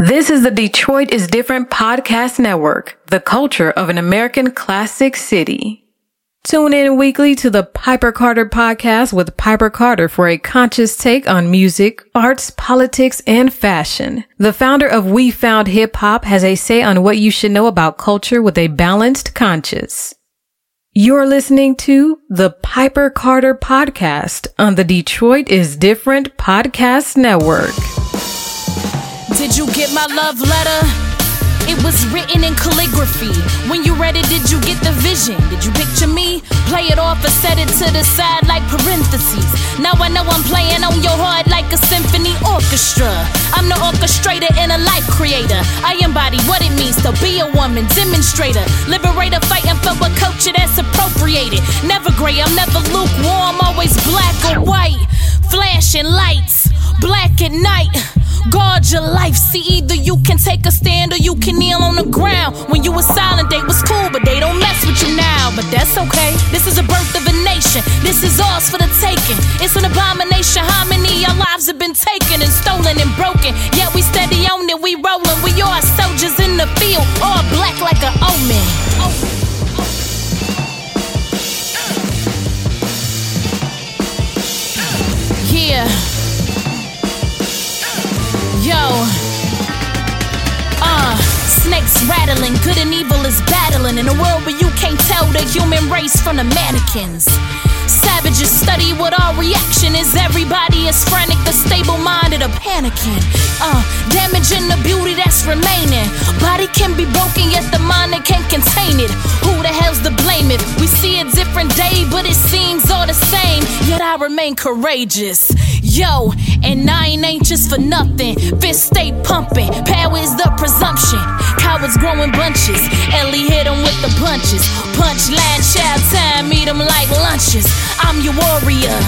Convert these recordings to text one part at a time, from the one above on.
This is the Detroit is Different podcast network, the culture of an American classic city. Tune in weekly to the Piper Carter podcast with Piper Carter for a conscious take on music, arts, politics, and fashion. The founder of We Found Hip Hop has a say on what you should know about culture with a balanced conscience. You're listening to the Piper Carter podcast on the Detroit is Different podcast network. Did you get my love letter? It was written in calligraphy. When you read it, did you get the vision? Did you picture me? Play it off or set it to the side like parentheses. Now I know I'm playing on your heart like a symphony orchestra. I'm the orchestrator and a life creator. I embody what it means to be a woman, demonstrator, liberator, fighting for a culture that's appropriated. Never gray, I'm never lukewarm, always black or white. Flashing lights, black at night. Guard your life. See, either you can take a stand or you can kneel on the ground. When you were silent, they was cool, but they don't mess with you now. But that's okay. This is a birth of a nation. This is ours for the taking. It's an abomination how many our lives have been taken and stolen and broken. Yet we steady on it, we rolling. We are soldiers in the field, all black like an omen. Yeah. Yo. Uh, snakes rattling, good and evil is battling in a world where you can't tell the human race from the mannequins. Savages study what our reaction is. Everybody is frantic, the stable minded are panicking. Uh, damaging the beauty that's remaining. Body can be broken, yet the mind that can't contain it. Who the hell's to blame it? We see a different day, but it seems all the same. Yet I remain courageous. Yo, and I ain't anxious for nothing. Fist stay pumping. Power is the presumption. Cowards growing bunches. Ellie hit them with the punches. Punchline, child time, meet them like lunches. I'm your warrior.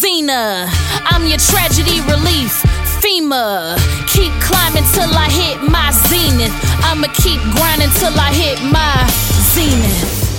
Xena, I'm your tragedy relief. FEMA, keep climbing till I hit my zenith. I'ma keep grinding till I hit my zenith.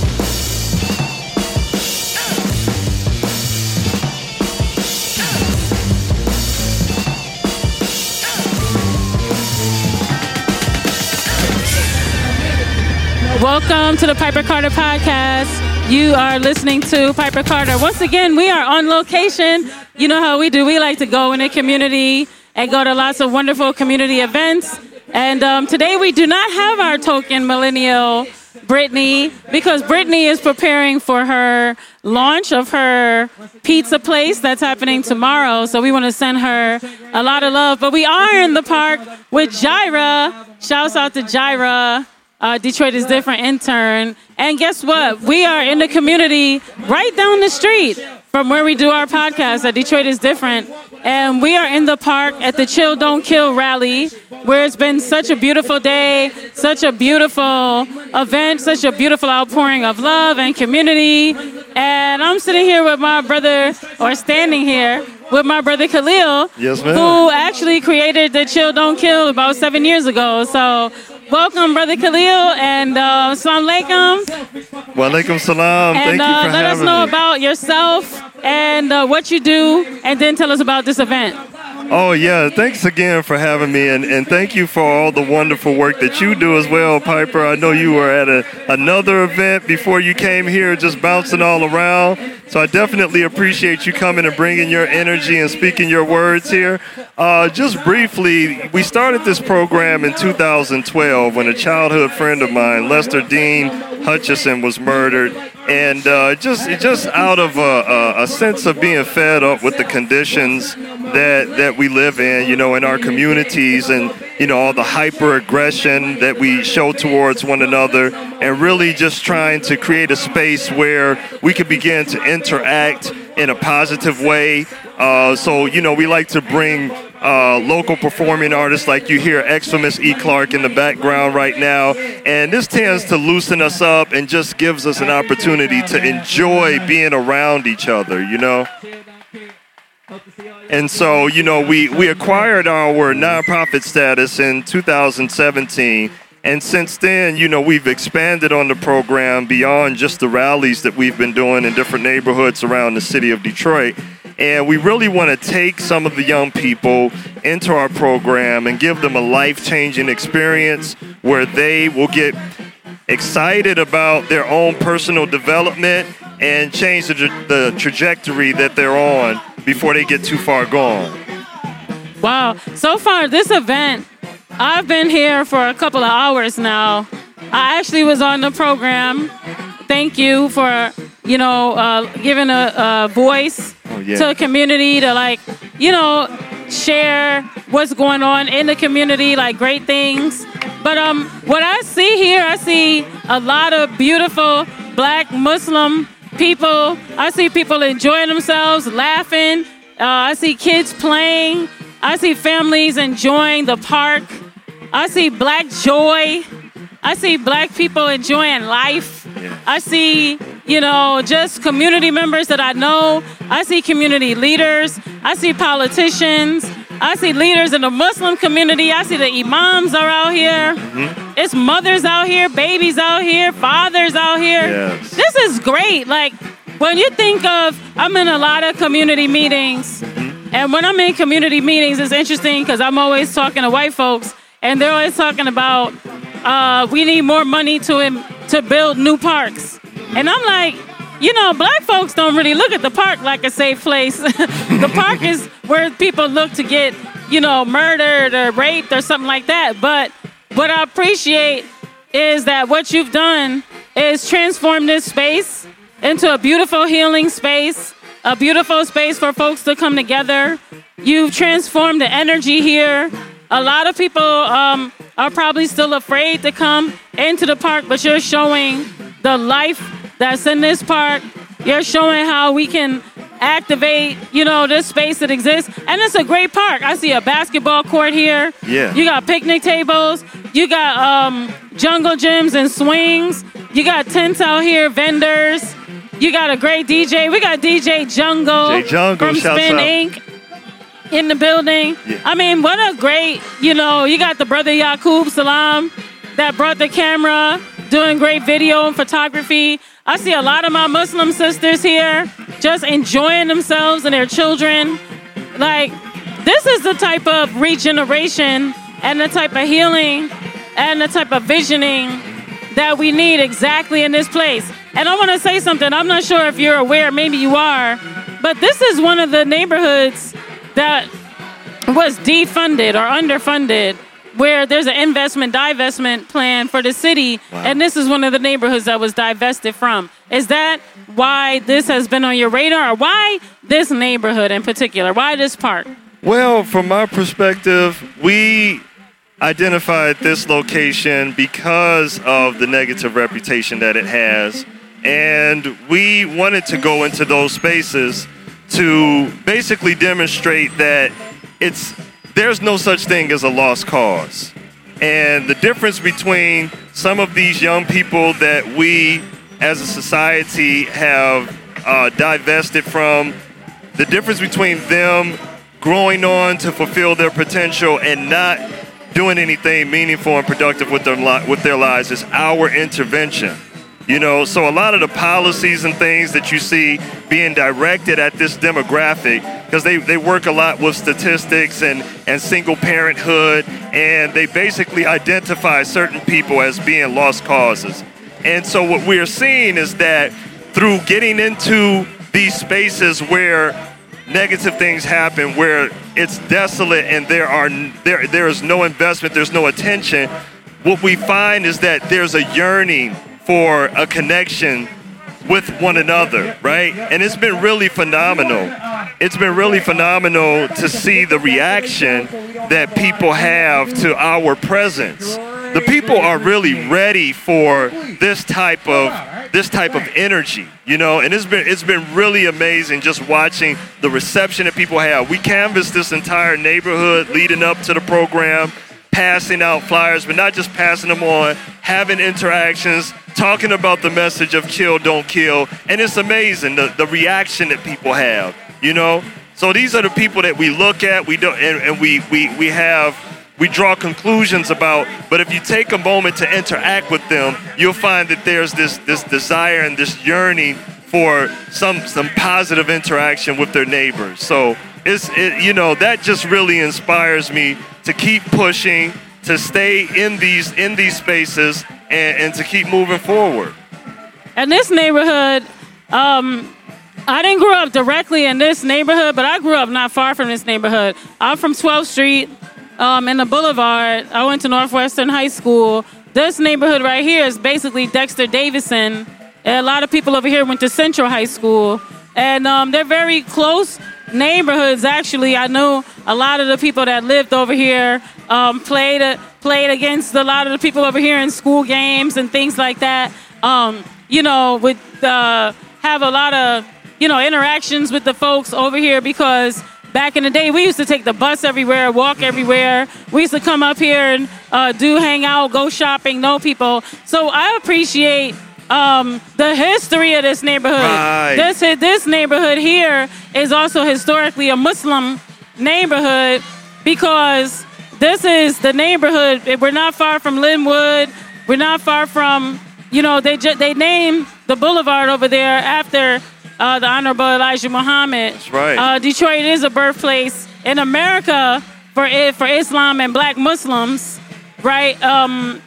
Welcome to the Piper Carter podcast. You are listening to Piper Carter. Once again, we are on location. You know how we do. We like to go in the community and go to lots of wonderful community events. And um, today we do not have our token millennial, Brittany, because Brittany is preparing for her launch of her pizza place that's happening tomorrow. So we want to send her a lot of love. But we are in the park with Jaira. Shouts out to Jaira uh, Detroit is Different intern. And guess what? We are in the community right down the street from where we do our podcast at Detroit is Different. And we are in the park at the Chill Don't Kill rally, where it's been such a beautiful day, such a beautiful event, such a beautiful outpouring of love and community. And I'm sitting here with my brother, or standing here with my brother Khalil, Yes, who actually created the Chill Don't Kill about seven years ago. So, welcome, brother Khalil, and uh, Assalamu alaikum. Walaikum salam. And Thank you uh, for let us know me. about yourself and uh, what you do, and then tell us about this event. Oh yeah, thanks again for having me, and, and thank you for all the wonderful work that you do as well, Piper. I know you were at a, another event before you came here, just bouncing all around. So I definitely appreciate you coming and bringing your energy and speaking your words here. Uh, just briefly, we started this program in 2012 when a childhood friend of mine, Lester Dean Hutchison, was murdered. And uh, just just out of a, a, sense of being fed up with the conditions that that we live in, you know, in our communities, and you know all the hyper aggression that we show towards one another, and really just trying to create a space where we can begin to interact in a positive way. Uh, so you know, we like to bring uh, local performing artists like you hear Exfamous E. Clark in the background right now. And this tends to loosen us up and just gives us an opportunity to enjoy being around each other, you know? And so, you know, we, we acquired our nonprofit status in 2017. And since then, you know, we've expanded on the program beyond just the rallies that we've been doing in different neighborhoods around the city of Detroit. And we really want to take some of the young people into our program and give them a life changing experience where they will get excited about their own personal development and change the, the trajectory that they're on before they get too far gone. Wow. So far, this event, I've been here for a couple of hours now. I actually was on the program. Thank you for, you know, uh, giving a, a voice yeah. to a community to, like, you know, share what's going on in the community, like great things. But um, what I see here, I see a lot of beautiful black Muslim people. I see people enjoying themselves, laughing. Uh, I see kids playing. I see families enjoying the park. I see black joy. I see black people enjoying life. I see, you know, just community members that I know. I see community leaders. I see politicians. I see leaders in the Muslim community. I see the imams are out here. It's mothers out here, babies out here, fathers out here. Yes. This is great. Like when you think of, I'm in a lot of community meetings, and when I'm in community meetings, it's interesting because I'm always talking to white folks, and they're always talking about uh, we need more money to to build new parks, and I'm like, you know, black folks don't really look at the park like a safe place. the park is where people look to get, you know, murdered or raped or something like that. But what I appreciate is that what you've done is transform this space into a beautiful healing space, a beautiful space for folks to come together. You've transformed the energy here. A lot of people um, are probably still afraid to come into the park, but you're showing the life that's in this park. You're showing how we can activate, you know, this space that exists. And it's a great park. I see a basketball court here. Yeah. You got picnic tables. You got um, jungle gyms and swings. You got tents out here, vendors. You got a great DJ. We got DJ Jungle, Jungle, from Spin out. Inc. in the building. Yeah. I mean, what a great, you know, you got the brother Yaqub Salam that brought the camera, doing great video and photography. I see a lot of my Muslim sisters here just enjoying themselves and their children. Like, this is the type of regeneration and the type of healing and the type of visioning that we need exactly in this place. And I want to say something. I'm not sure if you're aware, maybe you are, but this is one of the neighborhoods that was defunded or underfunded where there's an investment divestment plan for the city and this is one of the neighborhoods that was divested from. Is that why this has been on your radar or why this neighborhood in particular? Why this park? Well, from my perspective, we identified this location because of the negative reputation that it has. And we wanted to go into those spaces to basically demonstrate that it's there's no such thing as a lost cause. And the difference between some of these young people that we as a society have uh, divested from the difference between them growing on to fulfill their potential and not doing anything meaningful and productive with their li- with their lives is our intervention. You know, so a lot of the policies and things that you see being directed at this demographic, because they, they work a lot with statistics and, and single parenthood, and they basically identify certain people as being lost causes. And so what we're seeing is that through getting into these spaces where negative things happen, where it's desolate and there are there there is no investment, there's no attention, what we find is that there's a yearning for a connection with one another, right? And it's been really phenomenal. It's been really phenomenal to see the reaction that people have to our presence. The people are really ready for this type of this type of energy, you know, and it's been it's been really amazing just watching the reception that people have. We canvassed this entire neighborhood leading up to the program, passing out flyers, but not just passing them on, having interactions, talking about the message of kill, don't kill. And it's amazing the, the reaction that people have, you know? So these are the people that we look at, we do, and, and we, we, we have, we draw conclusions about, but if you take a moment to interact with them, you'll find that there's this, this desire and this yearning for some some positive interaction with their neighbors. So it's it, you know that just really inspires me to keep pushing, to stay in these in these spaces, and, and to keep moving forward. And this neighborhood, um, I didn't grow up directly in this neighborhood, but I grew up not far from this neighborhood. I'm from 12th Street um, in the Boulevard. I went to Northwestern High School. This neighborhood right here is basically Dexter Davison. A lot of people over here went to Central High School. And um, they're very close neighborhoods, actually. I know a lot of the people that lived over here um, played, played against a lot of the people over here in school games and things like that. Um, you know, with uh, have a lot of you know interactions with the folks over here because back in the day we used to take the bus everywhere, walk everywhere. We used to come up here and uh, do hang out, go shopping, know people. So I appreciate um, the history of this neighborhood. Right. This this neighborhood here is also historically a Muslim neighborhood because this is the neighborhood. We're not far from Linwood. We're not far from you know, they ju- they named the boulevard over there after uh, the Honorable Elijah Muhammad. That's right. Uh, Detroit is a birthplace in America for it, for Islam and Black Muslims, right? Um,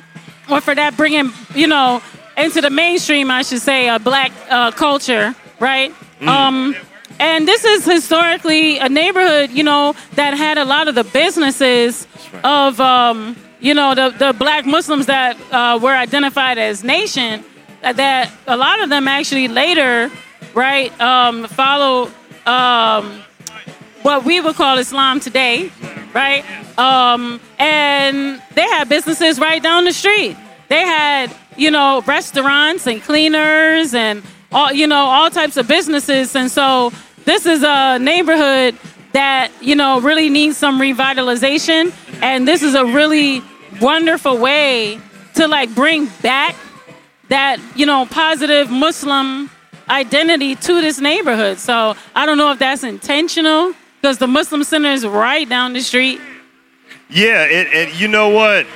or for that bringing you know into the mainstream, I should say, a Black uh, culture, right? Mm. Um, and this is historically a neighborhood, you know, that had a lot of the businesses right. of. Um, you know, the, the black Muslims that uh, were identified as nation, uh, that a lot of them actually later, right, um, follow um, what we would call Islam today, right? Um, and they had businesses right down the street. They had, you know, restaurants and cleaners and all, you know, all types of businesses. And so this is a neighborhood that you know really needs some revitalization and this is a really wonderful way to like bring back that you know positive muslim identity to this neighborhood so i don't know if that's intentional because the muslim center is right down the street Yeah, and, and you know what?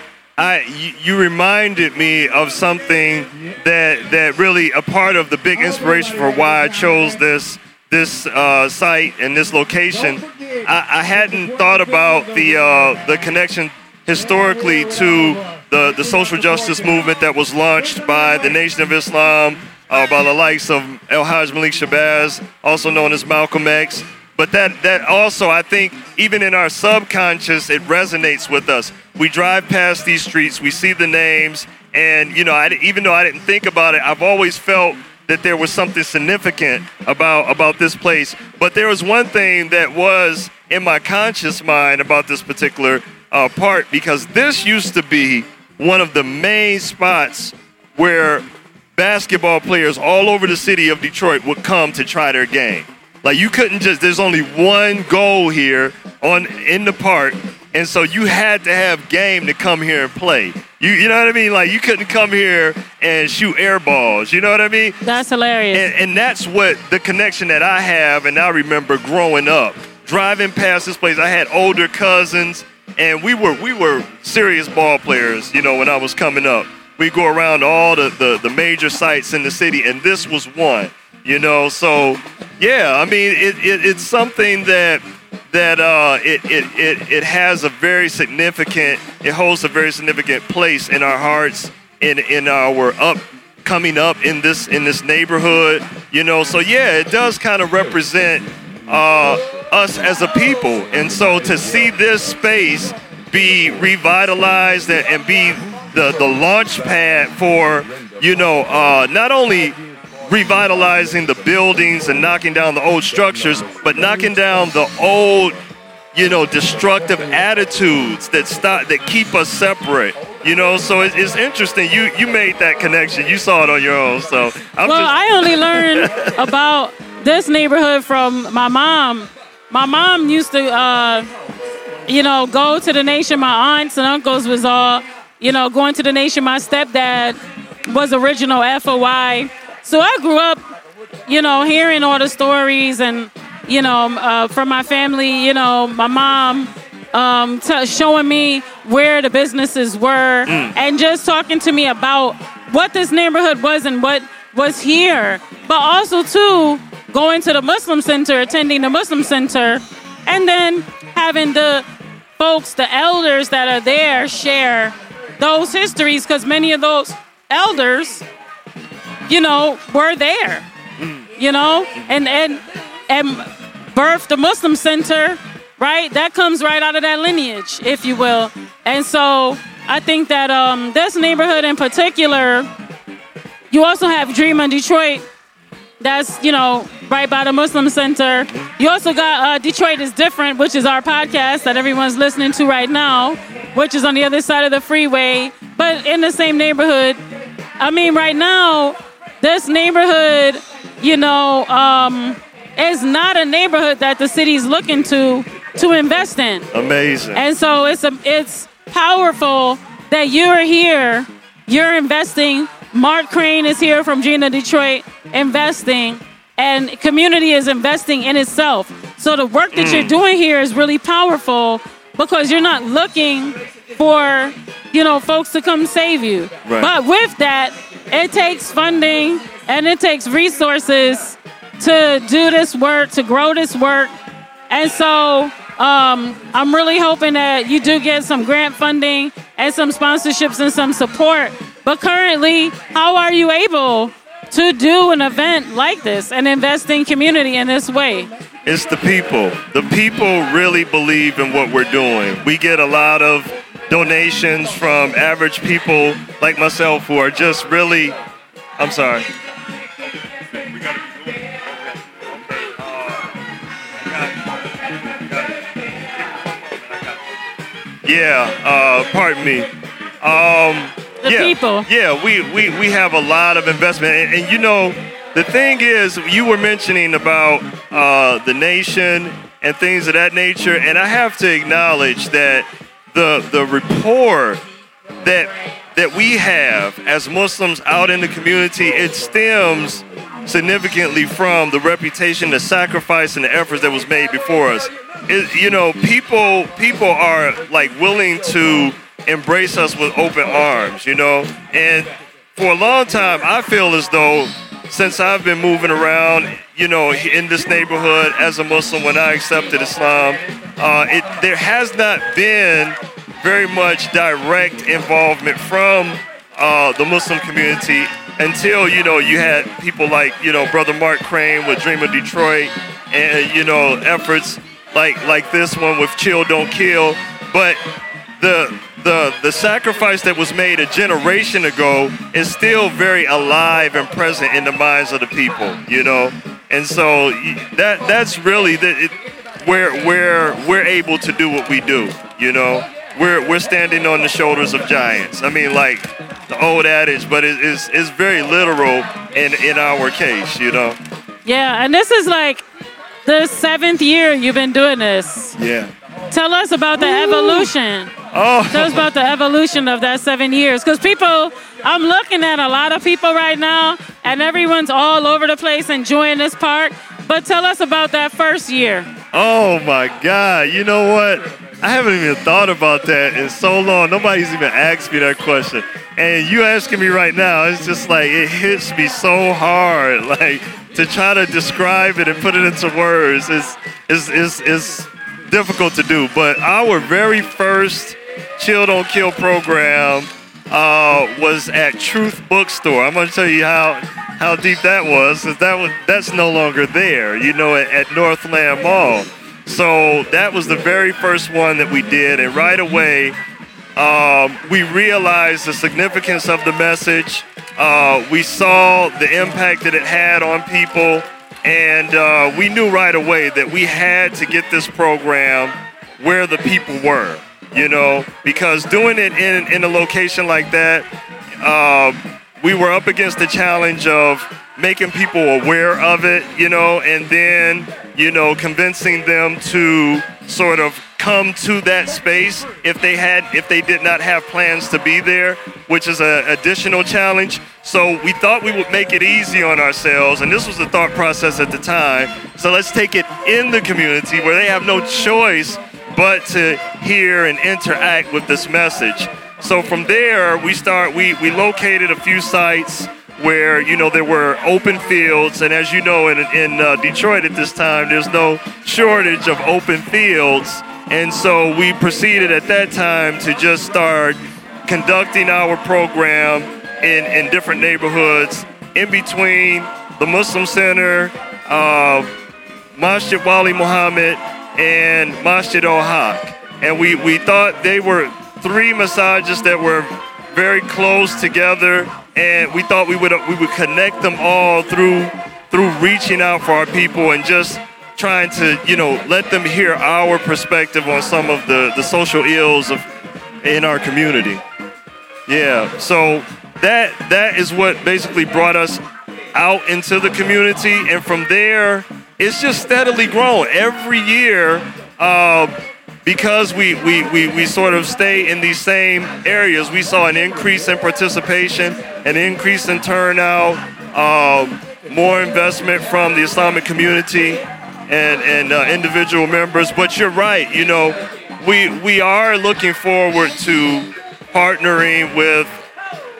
I you, you reminded me of something that that really a part of the big inspiration for why I chose this this uh, site and this location. I, I hadn't thought about the uh, the connection historically to the the social justice movement that was launched by the Nation of Islam, uh, by the likes of El Hajj Malik Shabazz, also known as Malcolm X. But that, that also, I think, even in our subconscious, it resonates with us. We drive past these streets, we see the names, and you know, I, even though I didn't think about it, I've always felt that there was something significant about about this place. But there was one thing that was in my conscious mind about this particular uh, part because this used to be one of the main spots where basketball players all over the city of Detroit would come to try their game. Like you couldn't just there's only one goal here on in the park and so you had to have game to come here and play. You you know what I mean? Like you couldn't come here and shoot air balls. You know what I mean? that's hilarious And, and that's what the connection that I have, and I remember growing up, driving past this place. I had older cousins, and we were we were serious ball players. You know, when I was coming up, we go around all the, the the major sites in the city, and this was one. You know, so yeah, I mean, it, it it's something that that uh, it, it, it, it has a very significant, it holds a very significant place in our hearts, in in our up coming up in this in this neighborhood, you know. So yeah, it does kind of represent uh, us as a people, and so to see this space be revitalized and, and be the the launch pad for you know uh, not only revitalizing the buildings and knocking down the old structures, but knocking down the old, you know, destructive attitudes that stop that keep us separate. You know, so it, it's interesting. You you made that connection. You saw it on your own. So I'm well, just I only learned about this neighborhood from my mom. My mom used to, uh, you know, go to the nation. My aunts and uncles was all, you know, going to the nation. My stepdad was original FOI. So I grew up, you know, hearing all the stories and, you know, uh, from my family, you know, my mom um, t- showing me where the businesses were and just talking to me about what this neighborhood was and what was here, but also too going to the Muslim center, attending the Muslim center, and then having the folks, the elders that are there, share those histories because many of those elders, you know, were there, you know, and and and birthed the Muslim center, right? That comes right out of that lineage, if you will, and so I think that um, this neighborhood in particular, you also have Dream in Detroit. That's you know right by the Muslim Center. You also got uh, Detroit is different, which is our podcast that everyone's listening to right now, which is on the other side of the freeway, but in the same neighborhood. I mean, right now, this neighborhood, you know, um, is not a neighborhood that the city's looking to to invest in. Amazing. And so it's a, it's powerful that you're here. You're investing. Mark Crain is here from Gina Detroit investing, and community is investing in itself. So the work that you're doing here is really powerful because you're not looking for you know folks to come save you. Right. But with that, it takes funding and it takes resources to do this work, to grow this work. And so um, I'm really hoping that you do get some grant funding and some sponsorships and some support. But currently, how are you able to do an event like this and invest in community in this way? It's the people. The people really believe in what we're doing. We get a lot of donations from average people like myself who are just really. I'm sorry. Yeah, uh, pardon me. Um, The yeah, people. Yeah, we, we, we have a lot of investment. And, and you know, the thing is, you were mentioning about uh, the nation and things of that nature, and I have to acknowledge that the the rapport that that we have as Muslims out in the community, it stems significantly from the reputation, the sacrifice, and the efforts that was made before us. It, you know, people people are like willing to embrace us with open arms. You know, and for a long time, I feel as though since I've been moving around, you know, in this neighborhood as a Muslim when I accepted Islam, uh, it there has not been very much direct involvement from uh, the Muslim community until you know you had people like you know Brother Mark Crain with Dream of Detroit, and you know efforts like like this one with Chill Don't Kill, but the the the sacrifice that was made a generation ago is still very alive and present in the minds of the people, you know. And so that that's really the it, where where we're able to do what we do, you know. We're we're standing on the shoulders of giants. I mean, like the old adage, but it is is very literal in in our case, you know. Yeah, and this is like the seventh year you've been doing this. Yeah. Tell us about the evolution. Oh. Tell us about the evolution of that seven years. Because people, I'm looking at a lot of people right now, and everyone's all over the place enjoying this park. But tell us about that first year. Oh my God! You know what? I haven't even thought about that in so long. Nobody's even asked me that question, and you asking me right now, it's just like it hits me so hard. Like to try to describe it and put it into words is is is is difficult to do. But our very first Chill Don't Kill program uh, was at Truth Bookstore. I'm going to tell you how how deep that was, because that was that's no longer there. You know, at, at Northland Mall. So that was the very first one that we did, and right away um, we realized the significance of the message. Uh, we saw the impact that it had on people, and uh, we knew right away that we had to get this program where the people were. You know, because doing it in in a location like that, uh, we were up against the challenge of making people aware of it, you know, and then, you know, convincing them to sort of come to that space if they had if they did not have plans to be there, which is an additional challenge. So we thought we would make it easy on ourselves, and this was the thought process at the time. So let's take it in the community where they have no choice but to hear and interact with this message. So from there, we start. We we located a few sites. Where you know there were open fields, and as you know, in in uh, Detroit at this time, there's no shortage of open fields, and so we proceeded at that time to just start conducting our program in in different neighborhoods. In between the Muslim Center, uh, Masjid Wali Muhammad, and Masjid Al Haq, and we we thought they were three masajid that were very close together, and we thought we would we would connect them all through through reaching out for our people and just trying to you know let them hear our perspective on some of the the social ills of in our community. Yeah, so that that is what basically brought us out into the community, and from there, it's just steadily grown every year. Uh, because we, we, we, we sort of stay in these same areas, we saw an increase in participation, an increase in turnout, um, more investment from the Islamic community and, and uh, individual members. But you're right, you know, we, we are looking forward to partnering with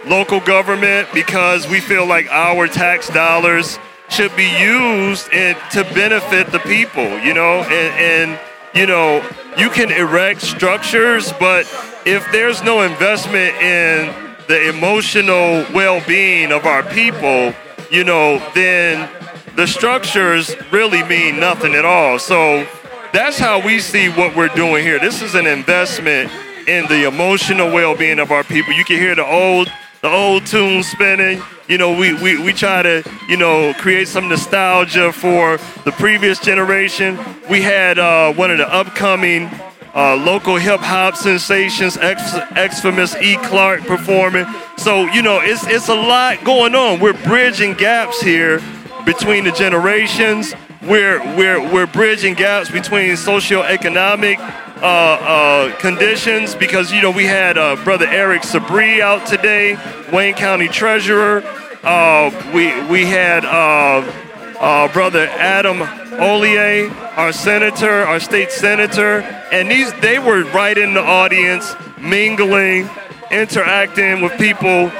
local government because we feel like our tax dollars should be used in, to benefit the people, you know, and, and you know, you can erect structures, but if there's no investment in the emotional well-being of our people, you know, then the structures really mean nothing at all. So that's how we see what we're doing here. This is an investment in the emotional well-being of our people. You can hear the old the old tunes spinning. You know, we, we, we try to, you know, create some nostalgia for the previous generation. We had uh, one of the upcoming uh, local hip hop sensations, ex, ex-famous E. Clark performing. So, you know, it's, it's a lot going on. We're bridging gaps here between the generations. We're, we're, we're bridging gaps between socioeconomic uh, uh, conditions because you know we had uh, brother Eric Sabree out today, Wayne County Treasurer. Uh, we we had uh, uh, brother Adam Hollier, our senator, our state senator, and these they were right in the audience, mingling, interacting with people.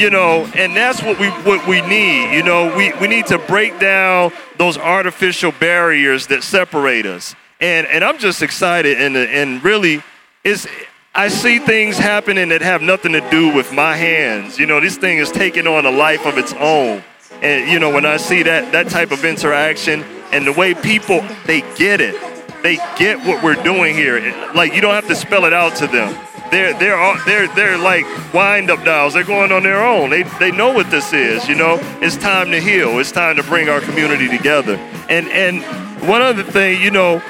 You know, and that's what we what we need. You know, we, we need to break down those artificial barriers that separate us and and I'm just excited and and really it's I see things happening that have nothing to do with my hands. You know, this thing is taking on a life of its own. And you know, when I see that that type of interaction and the way people they get it. They get what we're doing here. Like you don't have to spell it out to them. They're they're they're they're like wind up dolls. They're going on their own. They they know what this is, you know. It's time to heal. It's time to bring our community together. And and one other thing, you know,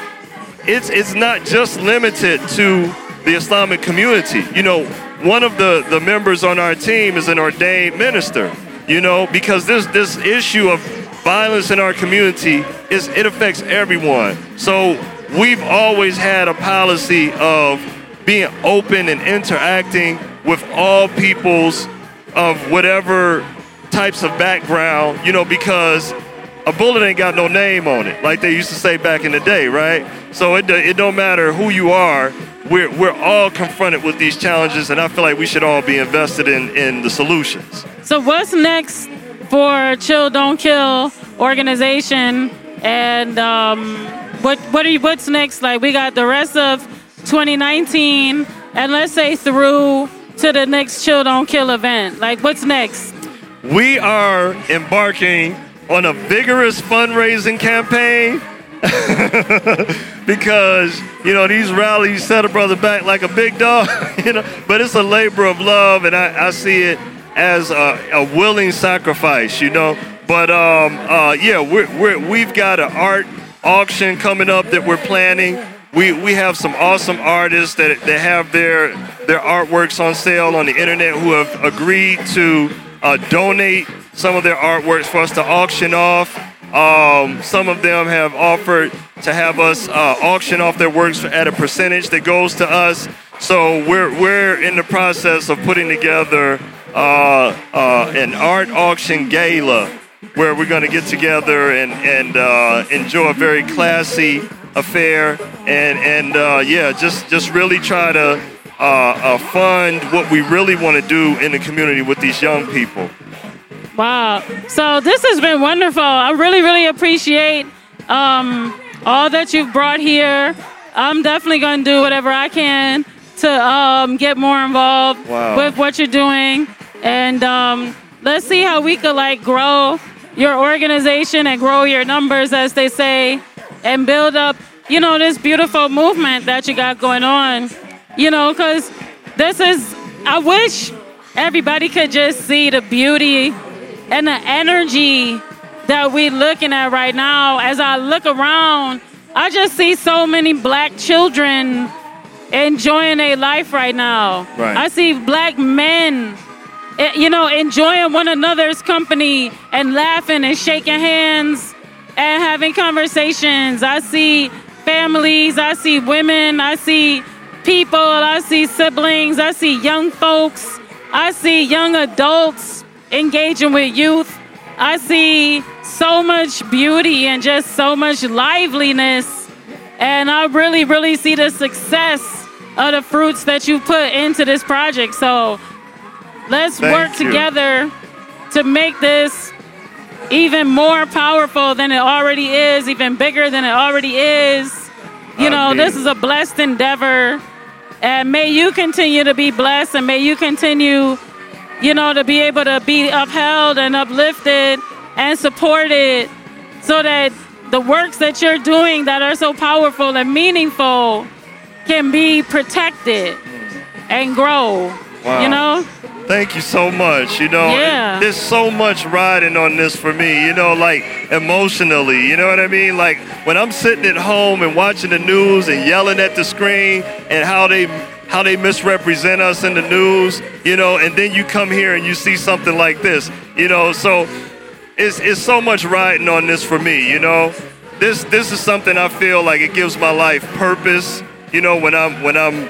it's it's not just limited to the Islamic community. You know, one of the, the members on our team is an ordained minister, you know, because this this issue of violence in our community is it affects everyone. So we've always had a policy of being open and interacting with all peoples of whatever types of background, you know, because a bullet ain't got no name on it, like they used to say back in the day, right? So it, it don't matter who you are, we're, we're all confronted with these challenges, and I feel like we should all be invested in, in the solutions. So, what's next for Chill Don't Kill organization? And um, what, what are you, what's next? Like, we got the rest of 2019, and let's say through to the next Chill Don't Kill event. Like, what's next? We are embarking on a vigorous fundraising campaign because you know these rallies set a brother back like a big dog, you know. But it's a labor of love, and I, I see it as a, a, willing sacrifice, you know. But um, uh, yeah, we're, we're, we've got an art auction coming up that we're planning. We, we have some awesome artists that, that have their their artworks on sale on the internet who have agreed to uh, donate some of their artworks for us to auction off. Um, some of them have offered to have us uh, auction off their works at a percentage that goes to us. So we're we're in the process of putting together uh, uh, an art auction gala where we're going to get together and and uh, enjoy a very classy affair and and uh, yeah, just just really try to uh, fund what we really want to do in the community with these young people. Wow. So this has been wonderful. I really, really appreciate um, all that you've brought here. I'm definitely going to do whatever I can to um, get more involved Wow. with what you're doing. And um, let's see how we could like grow your organization and grow your numbers, as they say, and build up, you know, this beautiful movement that you got going on. You know, because this is, I wish everybody could just see the beauty and the energy that we're looking at right now. As I look around, I just see so many black children enjoying their life right now. Right. I see black men, Eh, you know, enjoying one another's company and laughing and shaking hands and having conversations. I see families, I see women, I see people, I see siblings, I see young folks, I see young adults engaging with youth. I see so much beauty and just so much liveliness. And I really, really see the success of the fruits that you put into this project. So let's Thank work you. together to make this even more powerful than it already is, even bigger than it already is. You know, this is a blessed endeavor. And may you continue to be blessed and may you continue, you know, to be able to be upheld and uplifted and supported so that the works that you're doing that are so powerful and meaningful can be protected and grow. Wow. You know? Thank you so much. You know, Yeah. there's so much riding on this for me, you know, like emotionally. You know what I mean? Like when I'm sitting at home and watching the news and yelling at the screen and how they how they misrepresent us in the news, you know, and then you come here and you see something like this, you know, so it's it's so much riding on this for me, you know. This this is something I feel like it gives my life purpose, you know, when I'm when I'm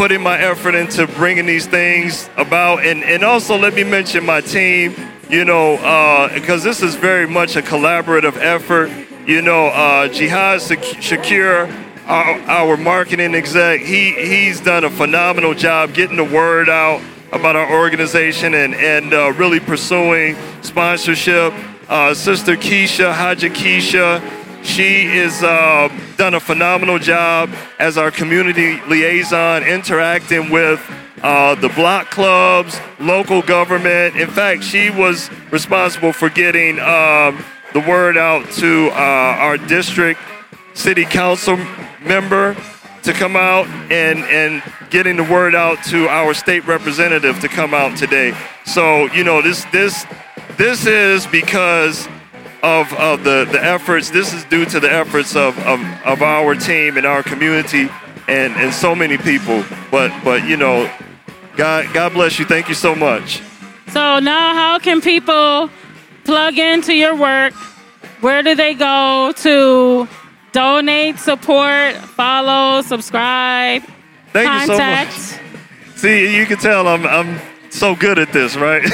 putting my effort into bringing these things about. And, and also, let me mention my team, you know, because this is very much a collaborative effort. You know, uh, Jihad Shak- Shakir, our, our marketing exec, he, he's done a phenomenal job getting the word out about our organization and, and uh, really pursuing sponsorship. Uh, Sister Keisha, Haja Keisha, she has uh, done a phenomenal job as our community liaison, interacting with uh, the block clubs, local government. In fact, she was responsible for getting um, the word out to uh, our district city council member to come out and, and getting the word out to our state representative to come out today. So, you know, this this this is because of, of the, the efforts. This is due to the efforts of, of, of our team and our community and, and so many people. But but you know, God God bless you. Thank you so much. So now, how can people plug into your work? Where do they go to donate, support, follow, subscribe, Thank you so contact? much. See, you can tell I'm I'm so good at this, right?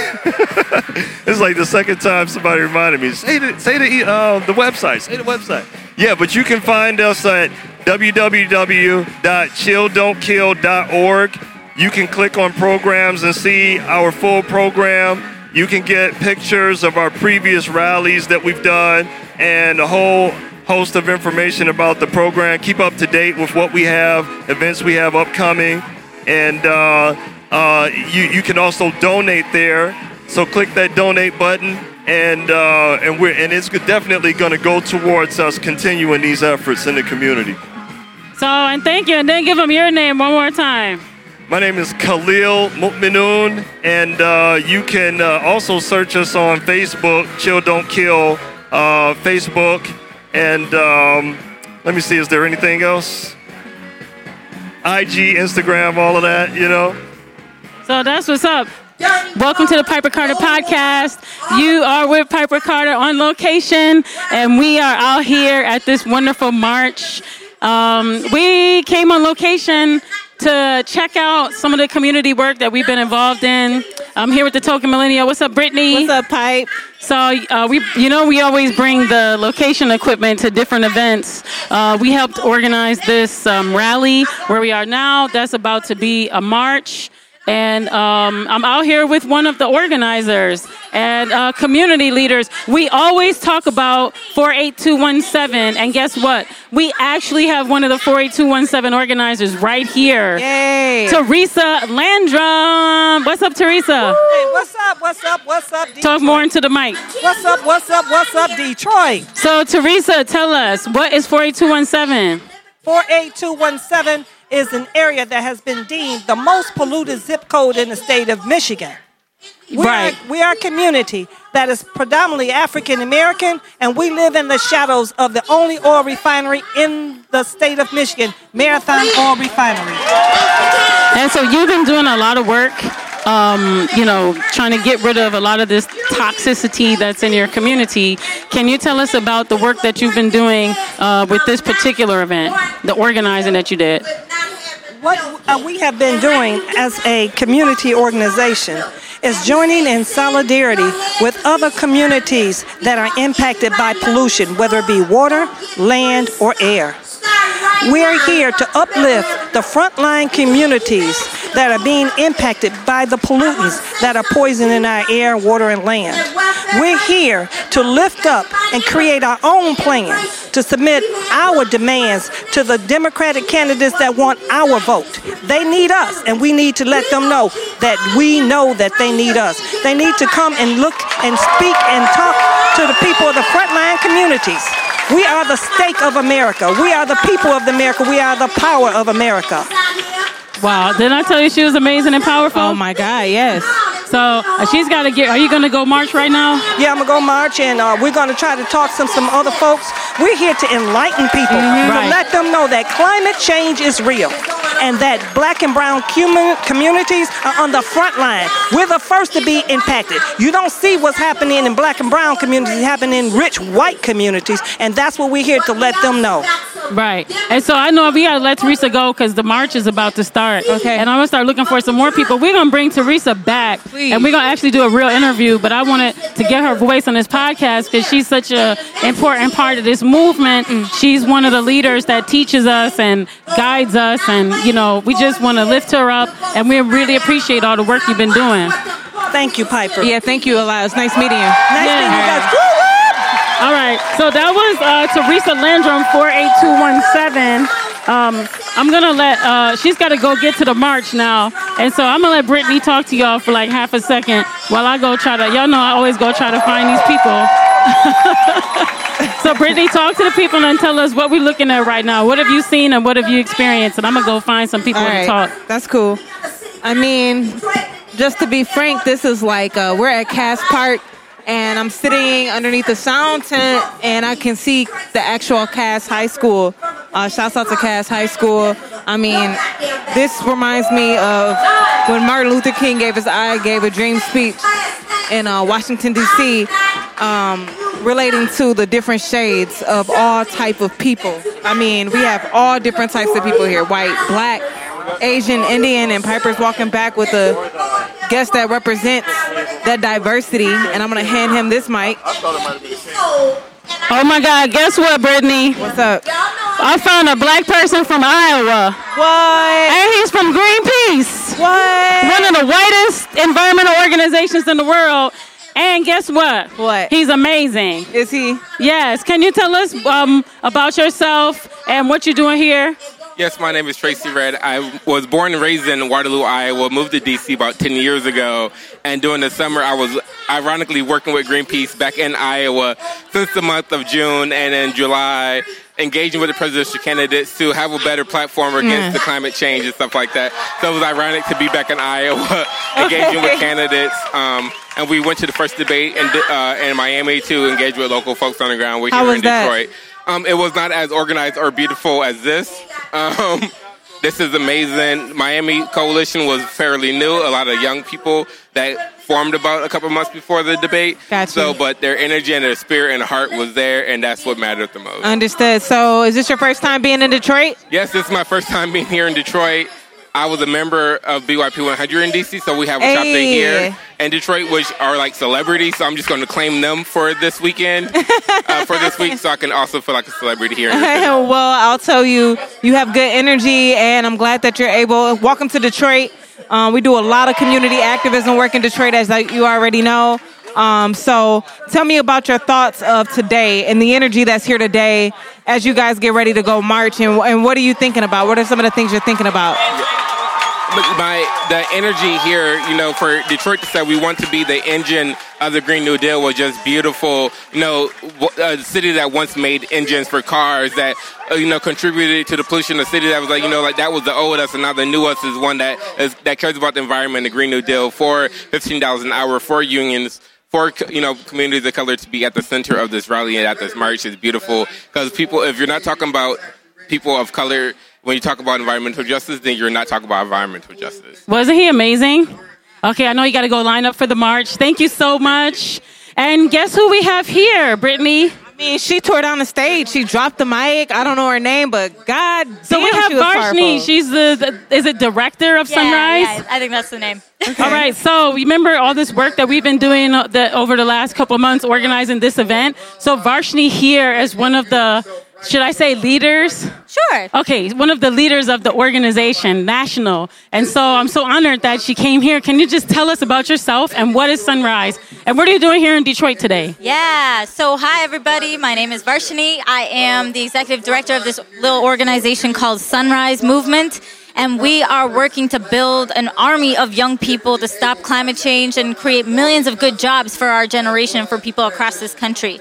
it's like the second time somebody reminded me. Say the say the uh, the website. Say the website. Yeah, but you can find us at www.chilldon'tkill.org. You can click on programs and see our full program. You can get pictures of our previous rallies that we've done and a whole host of information about the program. Keep up to date with what we have, events we have upcoming, and uh, uh, you you can also donate there. So click that donate button, and uh, and we're and it's definitely going to go towards us continuing these efforts in the community. So, and thank you. And then give them your name one more time. My name is Khalil Mukminoon, and uh, you can uh, also search us on Facebook, Chill Don't Kill, uh, Facebook, and um, let me see, is there anything else? IG, Instagram, all of that, you know? So that's what's up. Welcome to the Piper Carter podcast. You are with Piper Carter on location, and we are out here at this wonderful march. Um, we came on location to check out some of the community work that we've been involved in. I'm here with the Token Millennial. What's up, Brittany? What's up, Pipe? So uh, we, you know, we always bring the location equipment to different events. Uh, we helped organize this um, rally where we are now. That's about to be a march, and um, I'm out here with one of the organizers and uh, community leaders. We always talk about 48217, and guess what? We actually have one of the 48217 organizers right here. Yay. Theresa Landrum. What's up, Theresa? Hey, what's up? What's up? What's up? Detroit? Talk more into the mic. What's up? What's up? What's up, Detroit? So, Theresa, tell us what is 48217? 48217 is an area that has been deemed the most polluted zip code in the state of Michigan. We Right. Are, we are a community that is predominantly African American, and we live in the shadows of the only oil refinery in the state of Michigan, Marathon Oil Refinery. And so you've been doing a lot of work, um, you know, trying to get rid of a lot of this toxicity that's in your community. Can you tell us about the work that you've been doing uh, with this particular event, the organizing that you did? What uh, we have been doing as a community organization is joining in solidarity with other communities that are impacted by pollution, whether it be water, land, or air. We are here to uplift the frontline communities that are being impacted by the pollutants that are poisoning our air, water, and land. We're here to lift up and create our own plan to submit our demands to the Democratic candidates that want our vote. They need us, and we need to let them know that we know that they need us. They need to come and look and speak and talk to the people of the frontline communities. We are the stake of America. We are the people of America. We are the power of America. Wow, didn't I tell you she was amazing and powerful? Oh my God, yes. So uh, she's got to get. Are you going to go march right now? Yeah, I'm gonna go march, and uh, we're gonna try to talk to some, some other folks. We're here to enlighten people, to Right. let them know that climate change is real, and that black and brown communities are on the front line. We're the first to be impacted. You don't see what's happening in black and brown communities happening in rich white communities, and that's what we're here to let them know. Right. And so I know we got to let Theresa go because the march is about to start. Okay. And I'm going to start looking for some more people. We're going to bring Theresa back. Please. And we're going to actually do a real interview. But I wanted to get her voice on this podcast because she's such an important part of this movement. She's one of the leaders that teaches us and guides us. And, you know, we just want to lift her up. And we really appreciate all the work you've been doing. Thank you, Piper. Yeah, thank you, Elias. Nice meeting you. Nice Yeah. meeting you guys. Woo, woo! All right. So that was uh, Theresa Landrum, 48217. Um, I'm going to let, uh, she's got to go get to the march now. And so I'm going to let Brittany talk to y'all for like half a second while I go try to, y'all know I always go try to find these people. so Brittany, talk to the people and tell us what we're looking at right now. What have you seen and what have you experienced? And I'm going to go find some people All to talk. that's cool. I mean, just to be frank, this is like uh, we're at Cass Park, and I'm sitting underneath the sound tent, and I can see the actual Cass High School. Uh, shouts out to Cass High School. I mean, this reminds me of when Martin Luther King gave his "I Gave a Dream" speech in uh, Washington D.C. Um, relating to the different shades of all type of people. I mean, we have all different types of people here: white, black, Asian, Indian, and Piper's walking back with a guest that represents that diversity. And I'm gonna hand him this mic. Oh my God, guess what, Brittany? What's up? I found a black person from Iowa. What? And he's from Greenpeace. What? one of the whitest environmental organizations in the world. And guess what? What? He's amazing. Is he? Yes. Can you tell us um, about yourself and what you're doing here? Yes, my name is Tracy Red. I was born and raised in Waterloo, Iowa, moved to DC about 10 years ago. And during the summer, I was ironically working with Greenpeace back in Iowa since the month of June and in July, engaging with the presidential candidates to have a better platform against the climate change and stuff like that. So it was ironic to be back in Iowa, engaging with candidates. Um, and we went to the first debate in, uh, in Miami to engage with local folks on the ground. We're How here in that? Um, it was not as organized or beautiful as this. Um, this is amazing. Miami Coalition was fairly new. A lot of young people that formed about a couple months before the debate. Got you. So, but their energy and their spirit and heart was there, and that's what mattered the most. Understood. So, is this your first time being in Detroit? yes, this is my first time being here in Detroit. I was a member of BYP 100 in DC, so we have a chapter Hey. here in Detroit, which are like celebrities. So I'm just going to claim them for this weekend, uh, for this week, so I can also feel like a celebrity here. In the city. well, I'll tell you, you have good energy, and I'm glad that you're able. Welcome to Detroit. Um, we do a lot of community activism work in Detroit, as you already know. Um, so tell me about your thoughts of today and the energy that's here today as you guys get ready to go march. And, and what are you thinking about? What are some of the things you're thinking about? The energy here, you know, for Detroit to say we want to be the engine of the Green New Deal was just beautiful. You know, a city that once made engines for cars that uh, you know contributed to the pollution. A city that was like you know like that was the old us, and now the new us is one that is that cares about the environment. The Green New Deal for fifteen dollars an hour for unions. For you know communities of color to be at the center of this rally and at this march is beautiful because people, if you're not talking about people of color when you talk about environmental justice, then you're not talking about environmental justice. Wasn't he amazing? Okay, I know you got to go line up for the march. Thank you so much. And guess who we have here, Brittany? I mean, she tore down the stage. She dropped the mic. I don't know her name, but God So we damn, have she was Varshini. powerful. She's the, the is it director of Sunrise? Yeah, I think that's the name. All right. So remember all this work that we've been doing uh, the, over the last couple of months organizing this event. So Varshini here is one of the, should I say, leaders? Sure. Okay, one of the leaders of the organization, national. And so I'm so honored that she came here. Can you just tell us about yourself and what is Sunrise? And what are you doing here in Detroit today? Yeah. So, hi, everybody. My name is Varshini. I am the executive director of this little organization called Sunrise Movement. And we are working to build an army of young people to stop climate change and create millions of good jobs for our generation, for people across this country.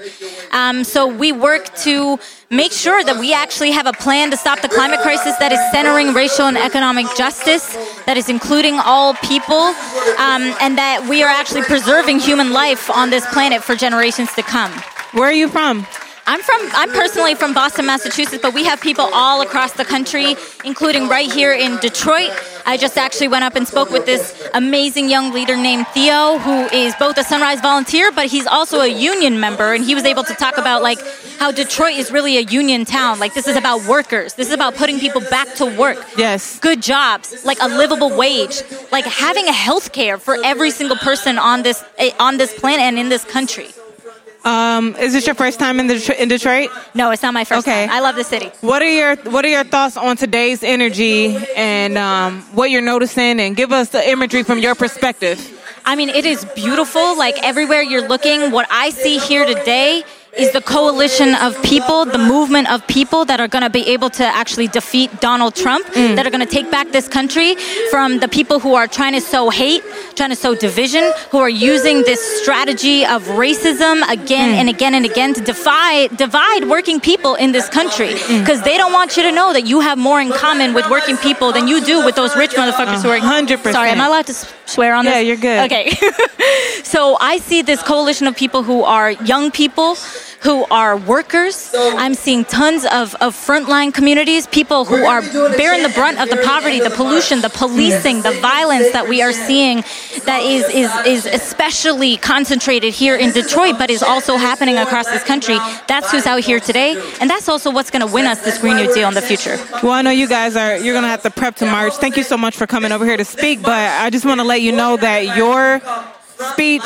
Um, so, we work to make sure that we actually have a plan to stop the climate crisis that is centering racial and economic justice, that is including all people, um, and that we are actually preserving human life on this planet for generations to come. Where are you from? I'm from I'm personally from Boston, Massachusetts, but we have people all across the country, including right here in Detroit. I just actually went up and spoke with this amazing young leader named Theo, who is both a Sunrise volunteer, but he's also a union member, and he was able to talk about like how Detroit is really a union town. Like this is about workers. This is about putting people back to work. Yes. Good jobs, like a livable wage, like having a health care for every single person on this eh, on this planet and in this country. Um, is this your first time in, the, in Detroit? No, it's not my first Okay. time. I love the city. What are your What are your thoughts on today's energy and um, what you're noticing? And give us the imagery from your perspective. I mean, it is beautiful. Like everywhere you're looking, what I see here today is the coalition of people, the movement of people that are going to be able to actually defeat Donald Trump, mm. that are going to take back this country from the people who are trying to sow hate, trying to sow division, who are using this strategy of racism again mm. and again and again to defy, divide working people in this country. Mm. Because they don't want you to know that you have more in common with working people than you do with those rich motherfuckers who are. 100%. Sorry, am I allowed to swear on this? Yeah, you're good. Okay. so I see this coalition of people who are young people, who are workers. I'm seeing tons of, of frontline communities, people who are bearing the brunt of the poverty, the pollution, the policing, the violence that we are seeing that is, is, is especially concentrated here in Detroit, but is also happening across this country. That's who's out here today. And that's also what's going to win us this Green New Deal in the future. Well, I know you guys are. You're gonna have to prep to march. Thank you so much for coming over here to speak. But I just want to let you know that your speech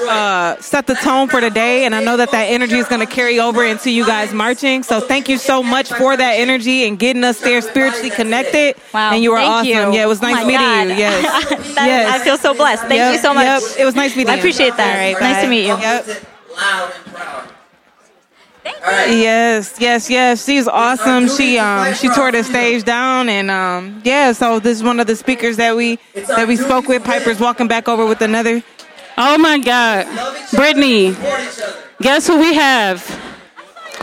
uh, set the tone for today, and I know that that energy is going to carry over into you guys marching. So thank you so much for that energy and getting us there spiritually connected. Wow. And you were Thank awesome. you. Yeah, it was Oh nice my meeting God. you. Yes. That- yes. I feel so blessed. Thank Yep, you so much. Yep. It was nice meeting I you. appreciate that. All right, Nice to meet you. Yep. Yes, yes, yes. She's awesome. She um she tore the stage down and um yeah, so this is one of the speakers that we that we spoke with. Piper's walking back over with another. Oh my God. Brittany, guess who we have?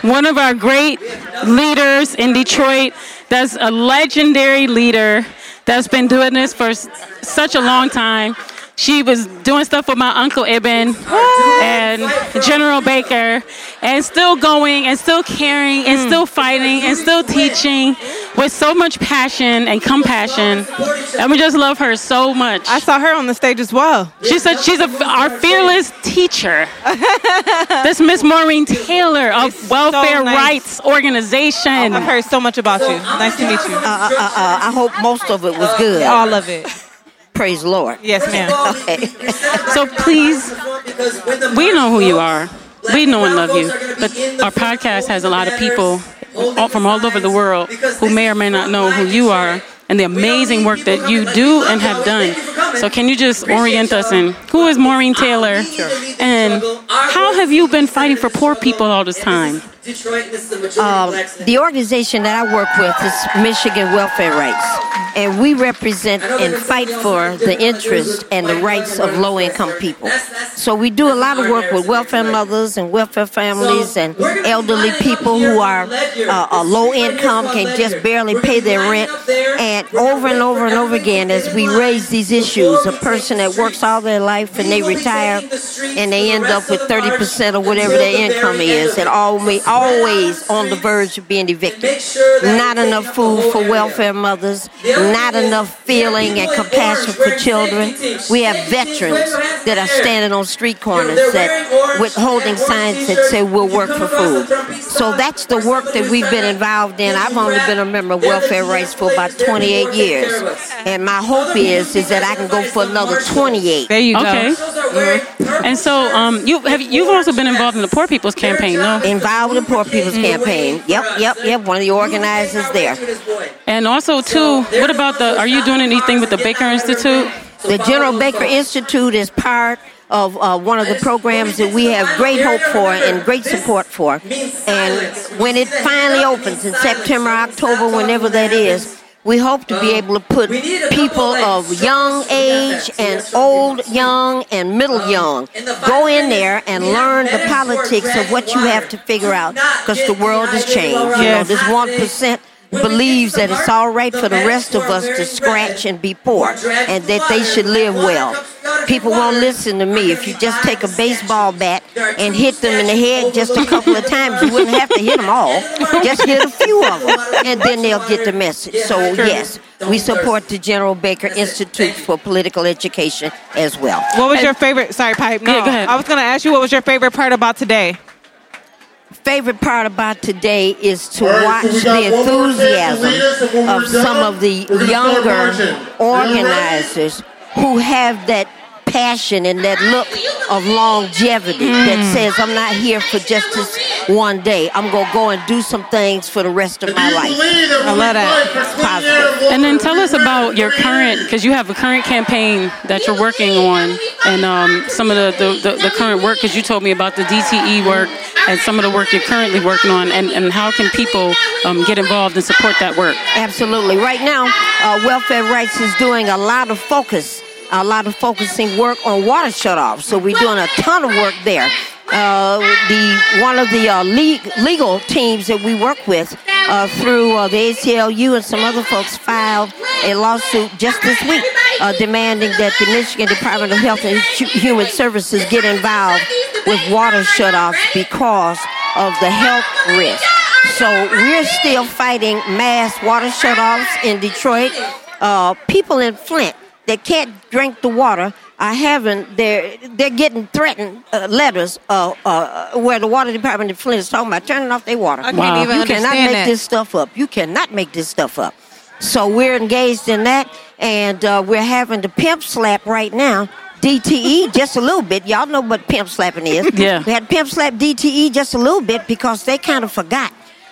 One of our great leaders in Detroit that's a legendary leader that's been doing this for such a long time. She was doing stuff with my uncle Ibn and General Baker, and still going and still caring and still fighting and still teaching with so much passion and compassion. And we just love her so much. I saw her on the stage as well. She said she's a, our fearless teacher. this Miss Maureen Taylor of Welfare nice. Rights Organization. I've heard so much about you. Nice to meet you. Uh, uh, uh, I hope most of it was good. All of it. Praise the Lord. Yes, ma'am. Okay. So please, we know who you are. We know and love you. But our podcast has a lot of people all, from all over the world who may or may not know who you are and the amazing work that you do and have done. So, can you just orient us in who is Maureen Taylor, and how have you been fighting for poor people all this time? Uh, the organization that I work with is Michigan Welfare Rights, and we represent and fight for the interests and the rights of low income people. So we do a lot of work with welfare mothers and welfare families and elderly people who are uh, uh, low income, can just barely pay their rent. And over and over and over again, as we raise these issues, a person that works all their life and they retire and they end up with 30% of whatever their income is, and always, always on the verge of being evicted. Not enough food for welfare mothers, not enough feeling and compassion for children. We have veterans that are standing on street corners that with holding signs that say we'll work for food. So that's the work that we've been involved in. I've only been a member of welfare rights for about 28 years, and my hope is is that I can go for another 28. There you go. Okay. And so, um, you have you've also been involved in the Poor People's Campaign, no? Involved with the Poor People's Campaign. Yep, yep, yep. One of the organizers there. And also, too, what about the? Are you doing anything with the Baker Institute? The General Baker Institute is part of uh, one of the programs that we have great hope for and great support for. And when it finally opens in September, October, whenever that is, we hope to be able to put people of young age and old young and middle young. go in there and learn the politics of what you have to figure out because the world has changed. You know, this one percent believes that it's all right for the rest of us to scratch and be poor and that they should live well. People won't listen to me. If you just take a baseball bat and hit them in the head just a couple of times, you wouldn't have to hit them all. Just hit a few of them, and then they'll get the message. So, yes, we support the General Baker Institute for Political Education as well. What was your favorite? Sorry, pipe. No, Yeah, go ahead. I was going to ask you what was your favorite part about today. Favorite part about today is to watch the enthusiasm of some of the younger organizers who have that passion and that look of longevity that says I'm not here for just this one day. I'm going to go and do some things for the rest of my life. I love that. Positive. And then tell us about your current, because you have a current campaign that you're working on, and um, some of the, the, the, the current work, because you told me about the DTE work and some of the work you're currently working on, and, and how can people um, get involved and support that work? Absolutely. Right now, uh, Welfare Rights is doing a lot of focus, a lot of focusing work on water shutoffs. So we're doing a ton of work there. Uh, the one of the uh, le- legal teams that we work with uh, through uh, the ACLU and some other folks filed a lawsuit just this week uh, demanding that the Michigan Department of Health and Human Services get involved with water shutoffs because of the health risk. So we're still fighting mass water shutoffs in Detroit. Uh, people in Flint that can't drink the water are having they're they're getting threatened uh, letters uh, uh, where the water department in Flint is talking about turning off their water. I can't even you cannot make that. this stuff up. You cannot make this stuff up. So we're engaged in that, and uh, we're having the pimp slap right now. DTE just a little bit. Y'all know what pimp slapping is. Yeah. We had pimp slap DTE just a little bit because they kind of forgot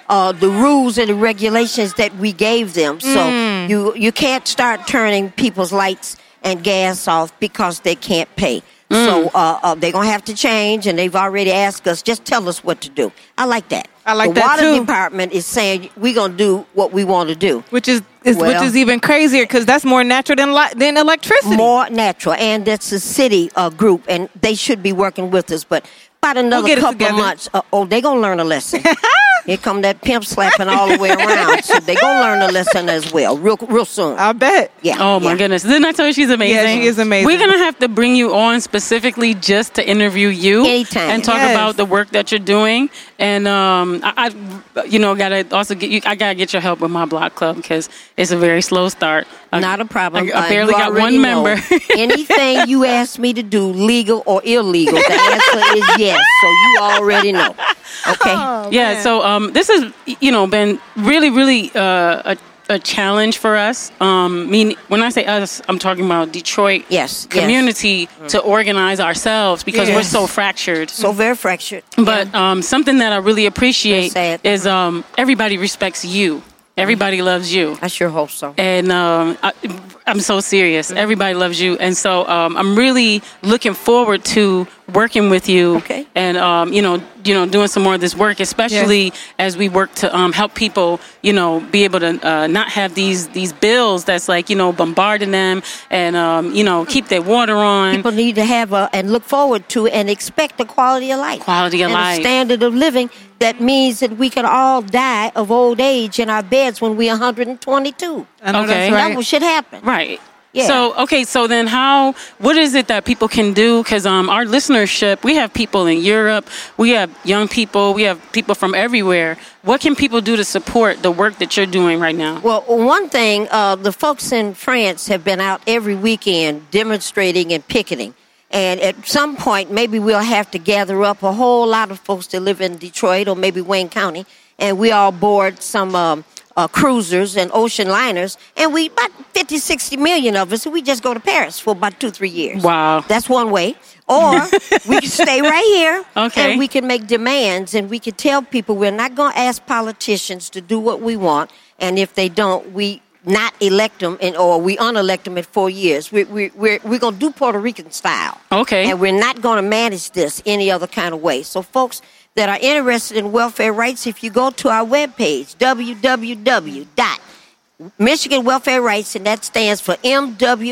uh, the rules and the regulations that we gave them. So Mm. you you can't start turning people's lights and gas off because they can't pay. Mm. So uh, uh, they're gonna have to change, and they've already asked us just tell us what to do. I like that. I like that the that water too. department is saying we're gonna do what we want to do. Which is, is Well- which is even crazier because that's more natural than li- than electricity. More natural, and that's a city uh, group, and they should be working with us. But about another it couple of months, uh, oh, they're gonna learn a lesson. Here come that pimp slapping all the way around, so they gonna learn a lesson as well, real, real soon. I bet. Yeah. Oh my yeah. goodness! Didn't I tell you she's amazing? Yeah, she is amazing. We're gonna have to bring you on specifically just to interview you Anytime. and talk Yes. about the work that you're doing. And um, I, I, you know, gotta also get you. I gotta get your help with my block club because it's a very slow start. I- Not a problem. I, I Uh, barely got one know. member. Anything you ask me to do, legal or illegal, the answer is yes. So you already know. Okay. yeah. So um, this has you know been really, really uh, a a challenge for us. Um, mean when I say us, I'm talking about Detroit. Yes, yes. Community to organize ourselves because we're so fractured. So very fractured. But um, something that I really appreciate is um, everybody respects you Everybody loves you. I sure hope so. And um, I, I'm so serious. Everybody loves you, and so um, I'm really looking forward to working with you. Okay. And um, you know, you know, doing some more of this work, especially as we work to um, help people, you know, be able to uh, not have these these bills that's like you know bombarding them, and um, you know, keep their water on. People need to have a, and look forward to and expect a quality of life. Quality of and life. A standard of living that means that we can all die of old age in our beds when we're 122. I know Okay. that's That right. what should happen. Right. Yeah. So okay, so then how? What is it that people can do? Because um, our listenership, we have people in Europe, we have young people, we have people from everywhere. What can people do to support the work that you're doing right now? Well, one thing, uh, the folks in France have been out every weekend demonstrating and picketing. And at some point, maybe we'll have to gather up a whole lot of folks that live in Detroit or maybe Wayne County, and we all board some um, uh, cruisers and ocean liners, and we about 50, 60 million of us, and we just go to Paris for about two, three years. Wow. That's one way. Or we can stay right here Okay. and we can make demands and we can tell people we're not going to ask politicians to do what we want. And if they don't, we not elect them and, or we unelect them in four years. We, we, we're, we're going to do Puerto Rican style. Okay. And we're not going to manage this any other kind of way. So, folks that are interested in welfare rights, if you go to our webpage, www. Michigan Welfare and that stands for MWRO.org.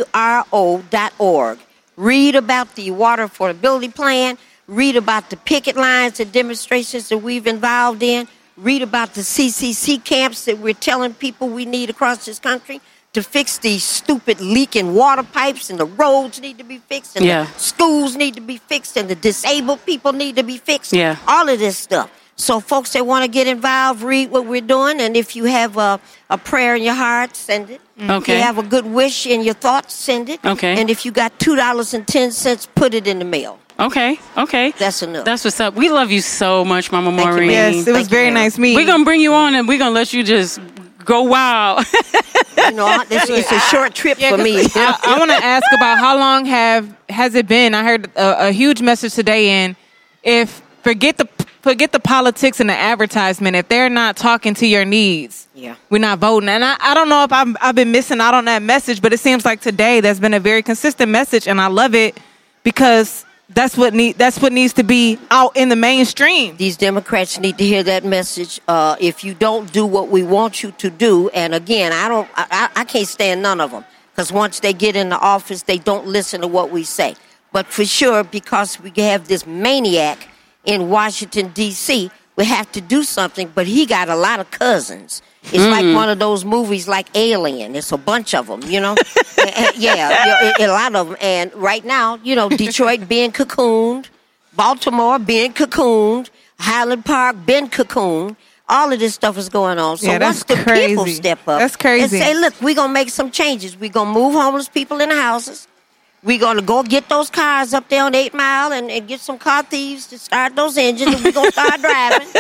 Read about the water affordability plan. Read about the picket lines and demonstrations that we've involved in. Read about the CCC camps that we're telling people we need across this country to fix these stupid leaking water pipes, and the roads need to be fixed, and Yeah. the schools need to be fixed, and the disabled people need to be fixed. Yeah. All of this stuff. So, folks that want to get involved, read what we're doing. And if you have a, a prayer in your heart, send it. Okay. If you have a good wish in your thoughts, send it. Okay. And if you got $2.10, put it in the mail. Okay. Okay. That's enough. That's what's up. We love you so much, Mama Thank you, Maureen. ma'am. Yes, it was Thank you, very ma'am. nice meeting. We're gonna bring you on and we're gonna let you just go wild. You know, this, it's a short trip for me. I, I want to ask about how long have has it been? I heard a, a huge message today, and if forget the forget the politics and the advertisement, if they're not talking to your needs, Yeah. we're not voting. And I, I don't know if I'm, I've been missing out on that message, but it seems like today there's been a very consistent message, and I love it because that's what need that's what needs to be out in the mainstream. These Democrats need to hear that message. Uh, if you don't do what we want you to do, and again, I don't, I, I can't stand none of them because once they get in the office, they don't listen to what we say. But for sure, because we have this maniac in Washington D.C., we have to do something. But he got a lot of cousins. It's like one of those movies like Alien. It's a bunch of them, you know. And- and- yeah, a lot of them. And right now, you know, Detroit being cocooned. Baltimore being cocooned, Highland Park being cocooned. All of this stuff is going on. So Yeah, once the people step up That's crazy. and say, look, we're going to make some changes. We're going to move homeless people in the houses. We're going to go get those cars up there on 8 Mile and, and get some car thieves to start those engines and we're going to start driving.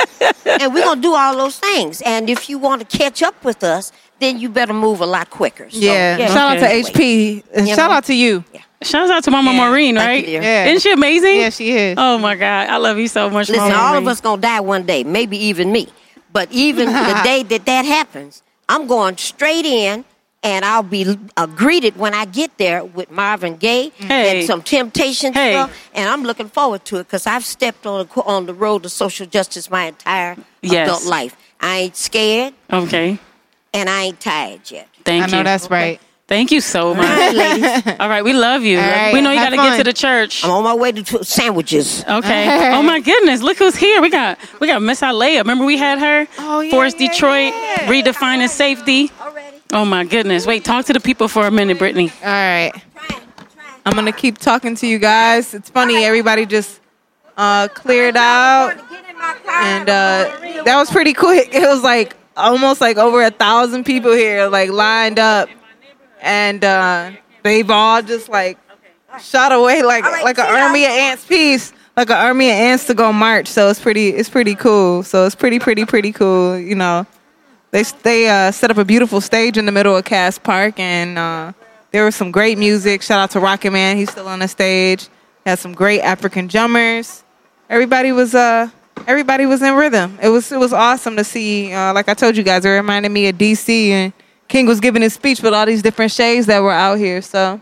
And we're going to do all those things. And if you want to catch up with us, then you better move a lot quicker. So, Yeah, shout out to. HP. and You shout know? out to you. Shout out to Mama Yeah. Maureen, Thank you, right? Yeah. Isn't she amazing? Yeah, she is. Oh my God, I love you so much, Listen, Mama all Maureen. of us gonna die one day, maybe even me. But even the day that that happens, I'm going straight in, and I'll be uh, greeted when I get there with Marvin Gaye Hey. and some Temptation Hey. stuff, and I'm looking forward to it because I've stepped on the, on the road to social justice my entire Yes. adult life. I ain't scared, Okay, and I ain't tired yet. thank you. I know you. that's right. Thank you so much. right, ladies, All right, we love you. All right, we know you got to get to the church. I'm on my way to t- sandwiches. Okay. Oh my goodness! Look who's here. We got we got Miss Alea. Remember we had her? Oh, yeah, Forest yeah, Detroit, yeah. redefining safety. Oh my goodness! Wait, talk to the people for a minute, Brittany. All right. I'm gonna keep talking to you guys. It's funny, everybody just uh, cleared out, and uh, that was pretty quick. It was like almost like over a thousand people here, like lined up, and uh, they've all just like shot away like like an army of ants piece, like an army of ants to go march. So it's pretty, it's pretty cool. So it's pretty, pretty, pretty cool. You know, they they uh, set up a beautiful stage in the middle of Cass Park, and uh, there was some great music. Shout out to Rocket Man, he's still on the stage. Had some great African drummers. Everybody was uh everybody was in rhythm. It was it was awesome to see. Uh, like I told you guys, it reminded me of DC and King was giving his speech with all these different shades that were out here. So,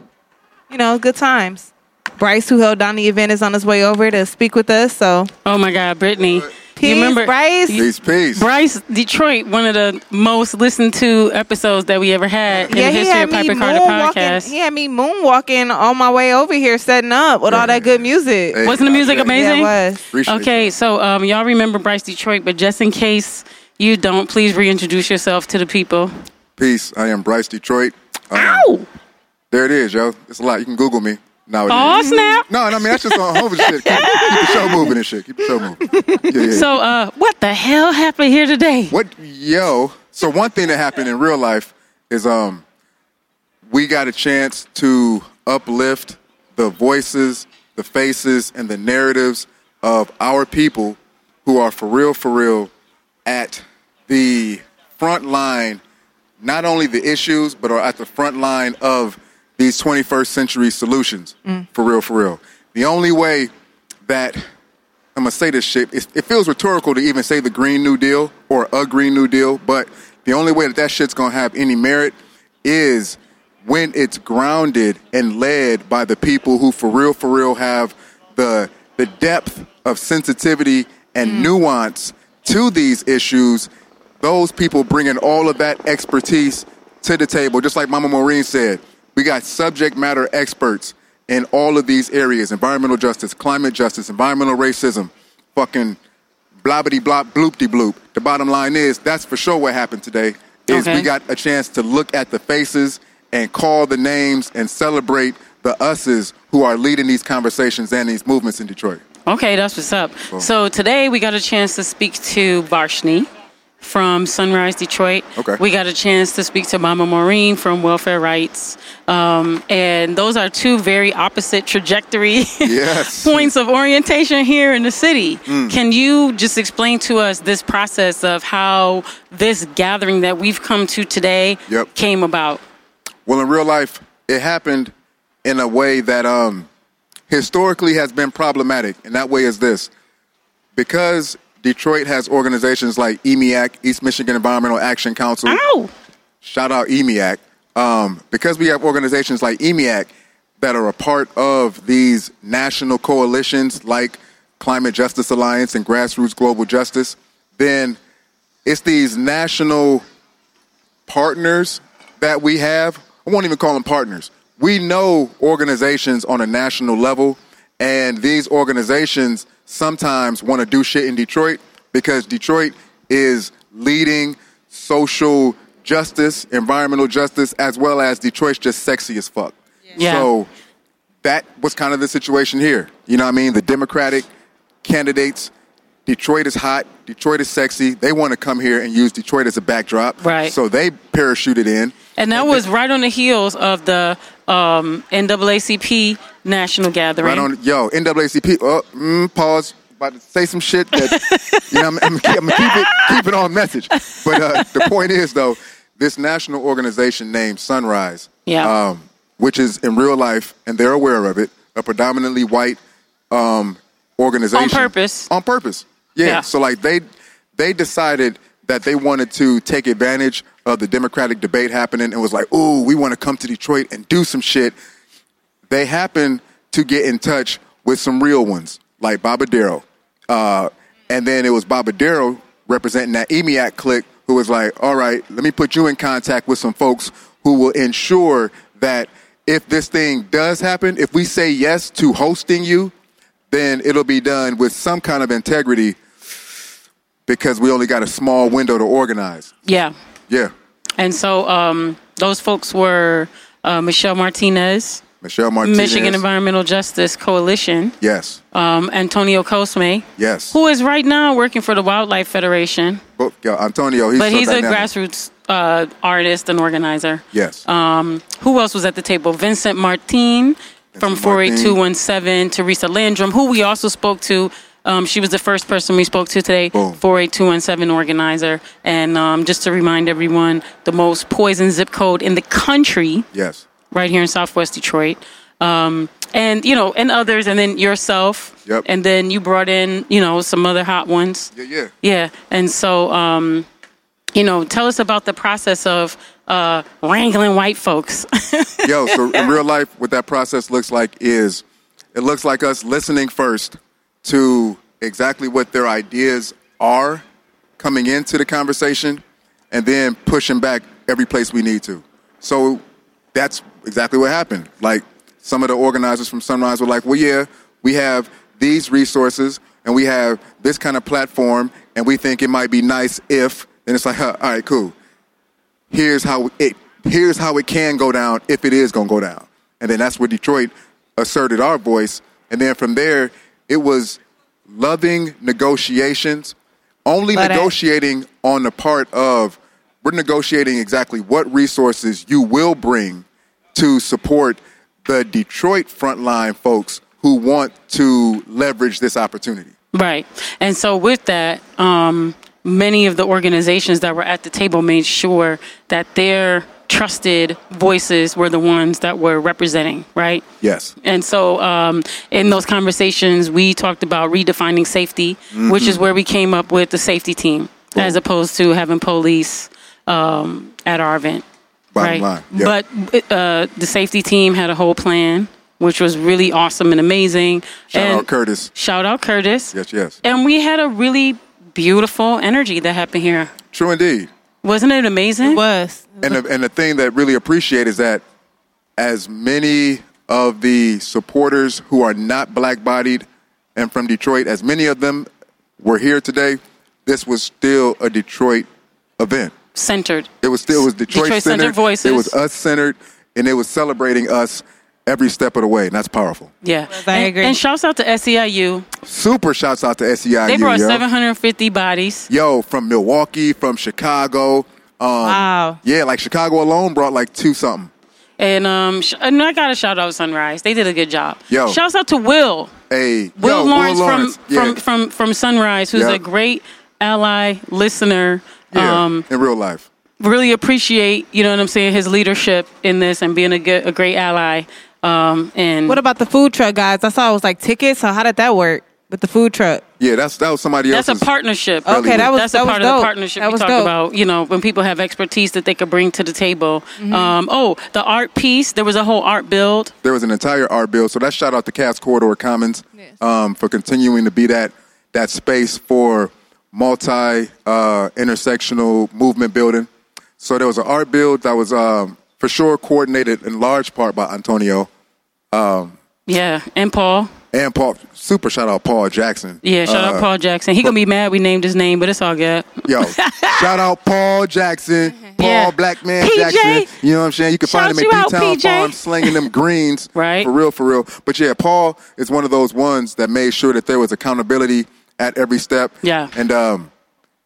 you know, good times. Bryce, who held down the event, is on his way over to speak with us. So, Oh my God, Brittany. Peace, you remember Bryce? Peace, peace. Bryce Detroit, one of the most listened to episodes that we ever had in yeah, the history of me Piper Carter podcast. He had me moonwalking on my way over here, setting up with all that good music. Hey, Wasn't the music yeah, amazing? Yeah, it was. Appreciate Okay, so um, y'all remember Bryce Detroit, but just in case you don't, please reintroduce yourself to the people. Peace. I am Bryce Detroit. Um, Ow! There it is, yo. It's a lot. You can Google me nowadays. Oh snap! No, no, I mean that's just on home shit. Keep, keep the show moving and shit. Keep the show moving. Yeah, yeah. So, uh, what the hell happened here today? what, yo? So one thing that happened in real life is um, we got a chance to uplift the voices, the faces, and the narratives of our people who are for real, for real, at the front line, not only the issues, but are at the front line of these 21st century solutions. Mm. For real, for real. The only way that I'm gonna say this shit. It, it feels rhetorical to even say the Green New Deal or a Green New Deal, but the only way that that shit's gonna have any merit is when it's grounded and led by the people who, for real, for real, have the the depth of sensitivity and mm. nuance to these issues. Those people bringing all of that expertise to the table, just like Mama Maureen said. We got subject matter experts in all of these areas environmental justice, climate justice, environmental racism, fucking blobbity blop bloopty bloop. The bottom line is that's for sure what happened today. Is Okay. we got a chance to look at the faces and call the names and celebrate the us's who are leading these conversations and these movements in Detroit. Okay, that's what's up. So today we got a chance to speak to Varshini from Sunrise Detroit. Okay. We got a chance to speak to Mama Maureen from Welfare Rights. Um, and those are two very opposite trajectory Yes. points of orientation here in the city. Mm. Can you just explain to us this process of how this gathering that we've come to today Yep. came about? Well, in real life, it happened in a way that um, historically has been problematic, and that way is this: because Detroit has organizations like E EMEAC, East Michigan Environmental Action Council. Ow! Shout out E EMEAC. Um, because we have organizations like E EMEAC that are a part of these national coalitions like Climate Justice Alliance and Grassroots Global Justice, then it's these national partners that we have. I won't even call them partners. We know organizations on a national level, and these organizations sometimes want to do shit in Detroit because Detroit is leading social justice, environmental justice, as well as Detroit's just sexy as fuck. Yeah. So that was kind of the situation here. You know what I mean? The Democratic candidates, Detroit is hot, Detroit is sexy. They want to come here and use Detroit as a backdrop. Right. So they parachuted in. And that was right on the heels of the um, NAACP national gathering. Right on, yo, NAACP. Oh, mm, pause. About to say some shit that you know. I'm, I'm, I'm gonna keep it keep it on message. But uh, the point is, though, this national organization named Sunrise, Yeah. um, which is in real life, and they're aware of it, a predominantly white um, organization On purpose. On purpose, yeah. Yeah. So like they they decided that they wanted to take advantage of the Democratic debate happening and was like, "Ooh, we want to come to Detroit and do some shit." They happen to get in touch with some real ones, like Baba Darrow. Uh, and then it was Baba Darrow representing that EMEAC clique who was like, all right, let me put you in contact with some folks who will ensure that if this thing does happen, if we say yes to hosting you, then it'll be done with some kind of integrity because we only got a small window to organize. yeah. Yeah. And so um, those folks were uh, Michelle Martinez, Michelle Martinez. Michigan Environmental Justice Coalition, Yes. um, Antonio Cosme, Yes. who is right now working for the Wildlife Federation, But, yo, Antonio, he's but so he's a grassroots uh, artist and organizer. Yes. Um, who else was at the table? Vincent Martin from 48217, Theresa Landrum, who we also spoke to. Um, she was the first person we spoke to today, Boom. 48217 organizer. And um, just to remind everyone, the most poison zip code in the country yes. Right here in Southwest Detroit. Um, and you know, and others, and then yourself. Yep. And then you brought in, you know, some other hot ones. Yeah, yeah. Yeah. And so, um, you know, tell us about the process of uh, wrangling white folks. Yo, so in real life, what that process looks like is it looks like us listening first to exactly what their ideas are coming into the conversation and then pushing back every place we need to. So that's exactly what happened. Like some of the organizers from Sunrise were like, well, yeah, we have these resources and we have this kind of platform and we think it might be nice if, and it's like, huh, all right, cool. Here's how it, here's how it can go down if it is going to go down. And then that's where Detroit asserted our voice. And then from there, it was loving negotiations, only that. negotiating on the part of we're negotiating exactly what resources you will bring to support the Detroit frontline folks who want to leverage this opportunity. Right. And so with that, um, many of the organizations that were at the table made sure that their trusted voices were the ones that were representing, right? Yes. And so um, in those conversations, we talked about redefining safety, which Mm-hmm. is where we came up with the safety team, as opposed to having police um, at our event. Bottom right. line, yeah. But uh, the safety team had a whole plan, which was really awesome and amazing. Shout and out Curtis. Shout out Curtis. Yes, yes. And we had a really beautiful energy that happened here. True indeed. Wasn't it amazing? It was. And the, and the thing that really appreciate is that as many of the supporters who are not black bodied and from Detroit, as many of them were here today, this was still a Detroit event. Centered. It was still it was Detroit, Detroit-centered centered. voices. It was us centered, and it was celebrating us every step of the way, and that's powerful. Yeah. I and, agree. And shouts out to SEIU. Super shouts out to SEIU. They brought yo. 750 bodies. Yo, from Milwaukee, from Chicago. Um, Wow. Yeah, like Chicago alone brought like two something. And um, sh- and I got to shout out Sunrise. They did a good job. Yo. Shouts out to Will. Hey, Will yo, Lawrence, Lawrence. from yeah. from from from Sunrise, who's Yeah. a great ally, listener. Yeah, Um, in real life. really appreciate, you know what I'm saying, his leadership in this and being a good, a great ally. Um, and What about the food truck guys? I saw it was like tickets. So how did that work with the food truck? Yeah, that's that was somebody else. that's a partnership. Okay, that was that's a that part was of the partnership That we was talk dope. about. You know, when people have expertise that they could bring to the table. Mm-hmm. Um, oh, the art piece. There was a whole art build. there was an entire art build. So that shout out to Cass Corridor Commons um, for continuing to be that that space for multi uh, intersectional movement building. So there was an art build that was um, for sure coordinated in large part by Antonio Yeah, and Paul. and Paul. Super shout out Paul Jackson. Yeah, shout Uh, out Paul Jackson. He gonna be mad we named his name, but it's all good. Yo, shout out Paul Jackson, Paul Yeah. Black Man PJ. Jackson. You know what I'm saying? You can Shout find him at D-Town PJ. Farm slinging them greens. Right. For real, for real. But yeah, Paul is one of those ones that made sure that there was accountability at every step. Yeah. And um,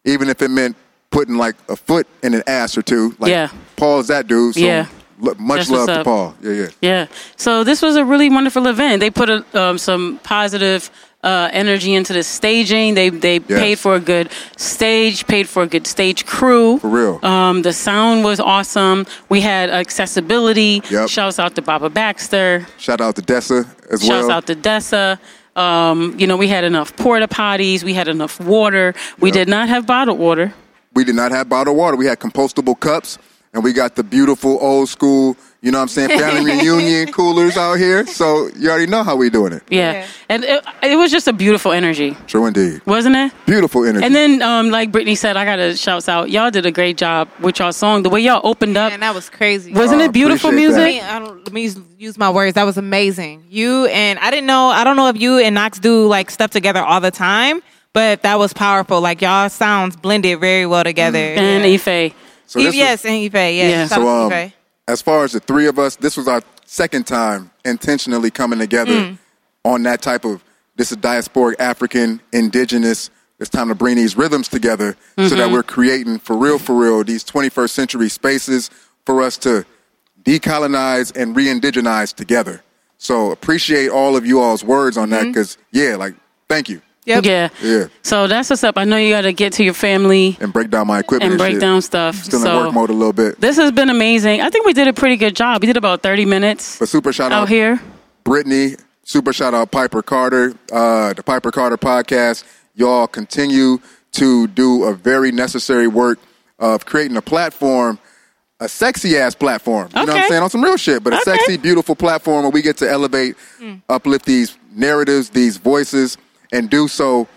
even if it meant putting like a foot in an ass or two, like Yeah. Paul's that dude. So Yeah. much That's love to. Paul. Yeah, yeah. Yeah. So this was a really wonderful event. They put a, um, some positive uh, energy into the staging. They they Yes. paid for a good stage, paid for a good stage crew. For real. Um, the sound was awesome. We had accessibility. Yep. Shouts out to Baba Baxter. Shout out to Dessa as Shouts well. Shouts out to Dessa. Um, you know, we had enough porta potties. We had enough water. We Yep. did not have bottled water. we did not have bottled water. We had compostable cups, and we got the beautiful old school, you know what I'm saying, family reunion coolers out here. So you already know how we doing it. Yeah. Yeah. And it, it was just a beautiful energy, True indeed. wasn't it? Beautiful energy. And then, um, like Brittany said, I gotta shouts out. Y'all did a great job with y'all song. The way y'all opened up, And that was crazy. wasn't Oh, it beautiful appreciate that. I music? mean, I don't, let me use, use my words. That was amazing. You and I didn't know. I don't know if you and Knox do like stuff together all the time, but that was powerful. Like y'all sounds blended very well together. And yeah. Ife. so this was- yes, and Ife. Yes. Yeah. So um, Ife. As far as the three of us, this was our second time intentionally coming together Mm. on that type of this is diasporic African indigenous. It's time to bring these rhythms together so Mm-hmm. that we're creating for real, for real, these 21st century spaces for us to decolonize and re-indigenize together. So appreciate all of you all's words on Mm-hmm. that because yeah, like thank you Yep. Yeah. Yeah. So that's what's up. I know you gotta get to your family and break down my equipment and break shit. down stuff. Still so in work mode a little bit. this has been amazing. I think we did a pretty good job. We did about thirty minutes But super shout out out here. Brittany. Super shout out Piper Carter, uh, the Piper Carter podcast. Y'all continue to do a very necessary work of creating a platform, a sexy ass platform. You know what I'm saying? On some real shit, but a Okay. sexy, beautiful platform where we get to elevate, uplift these narratives, these voices, and do so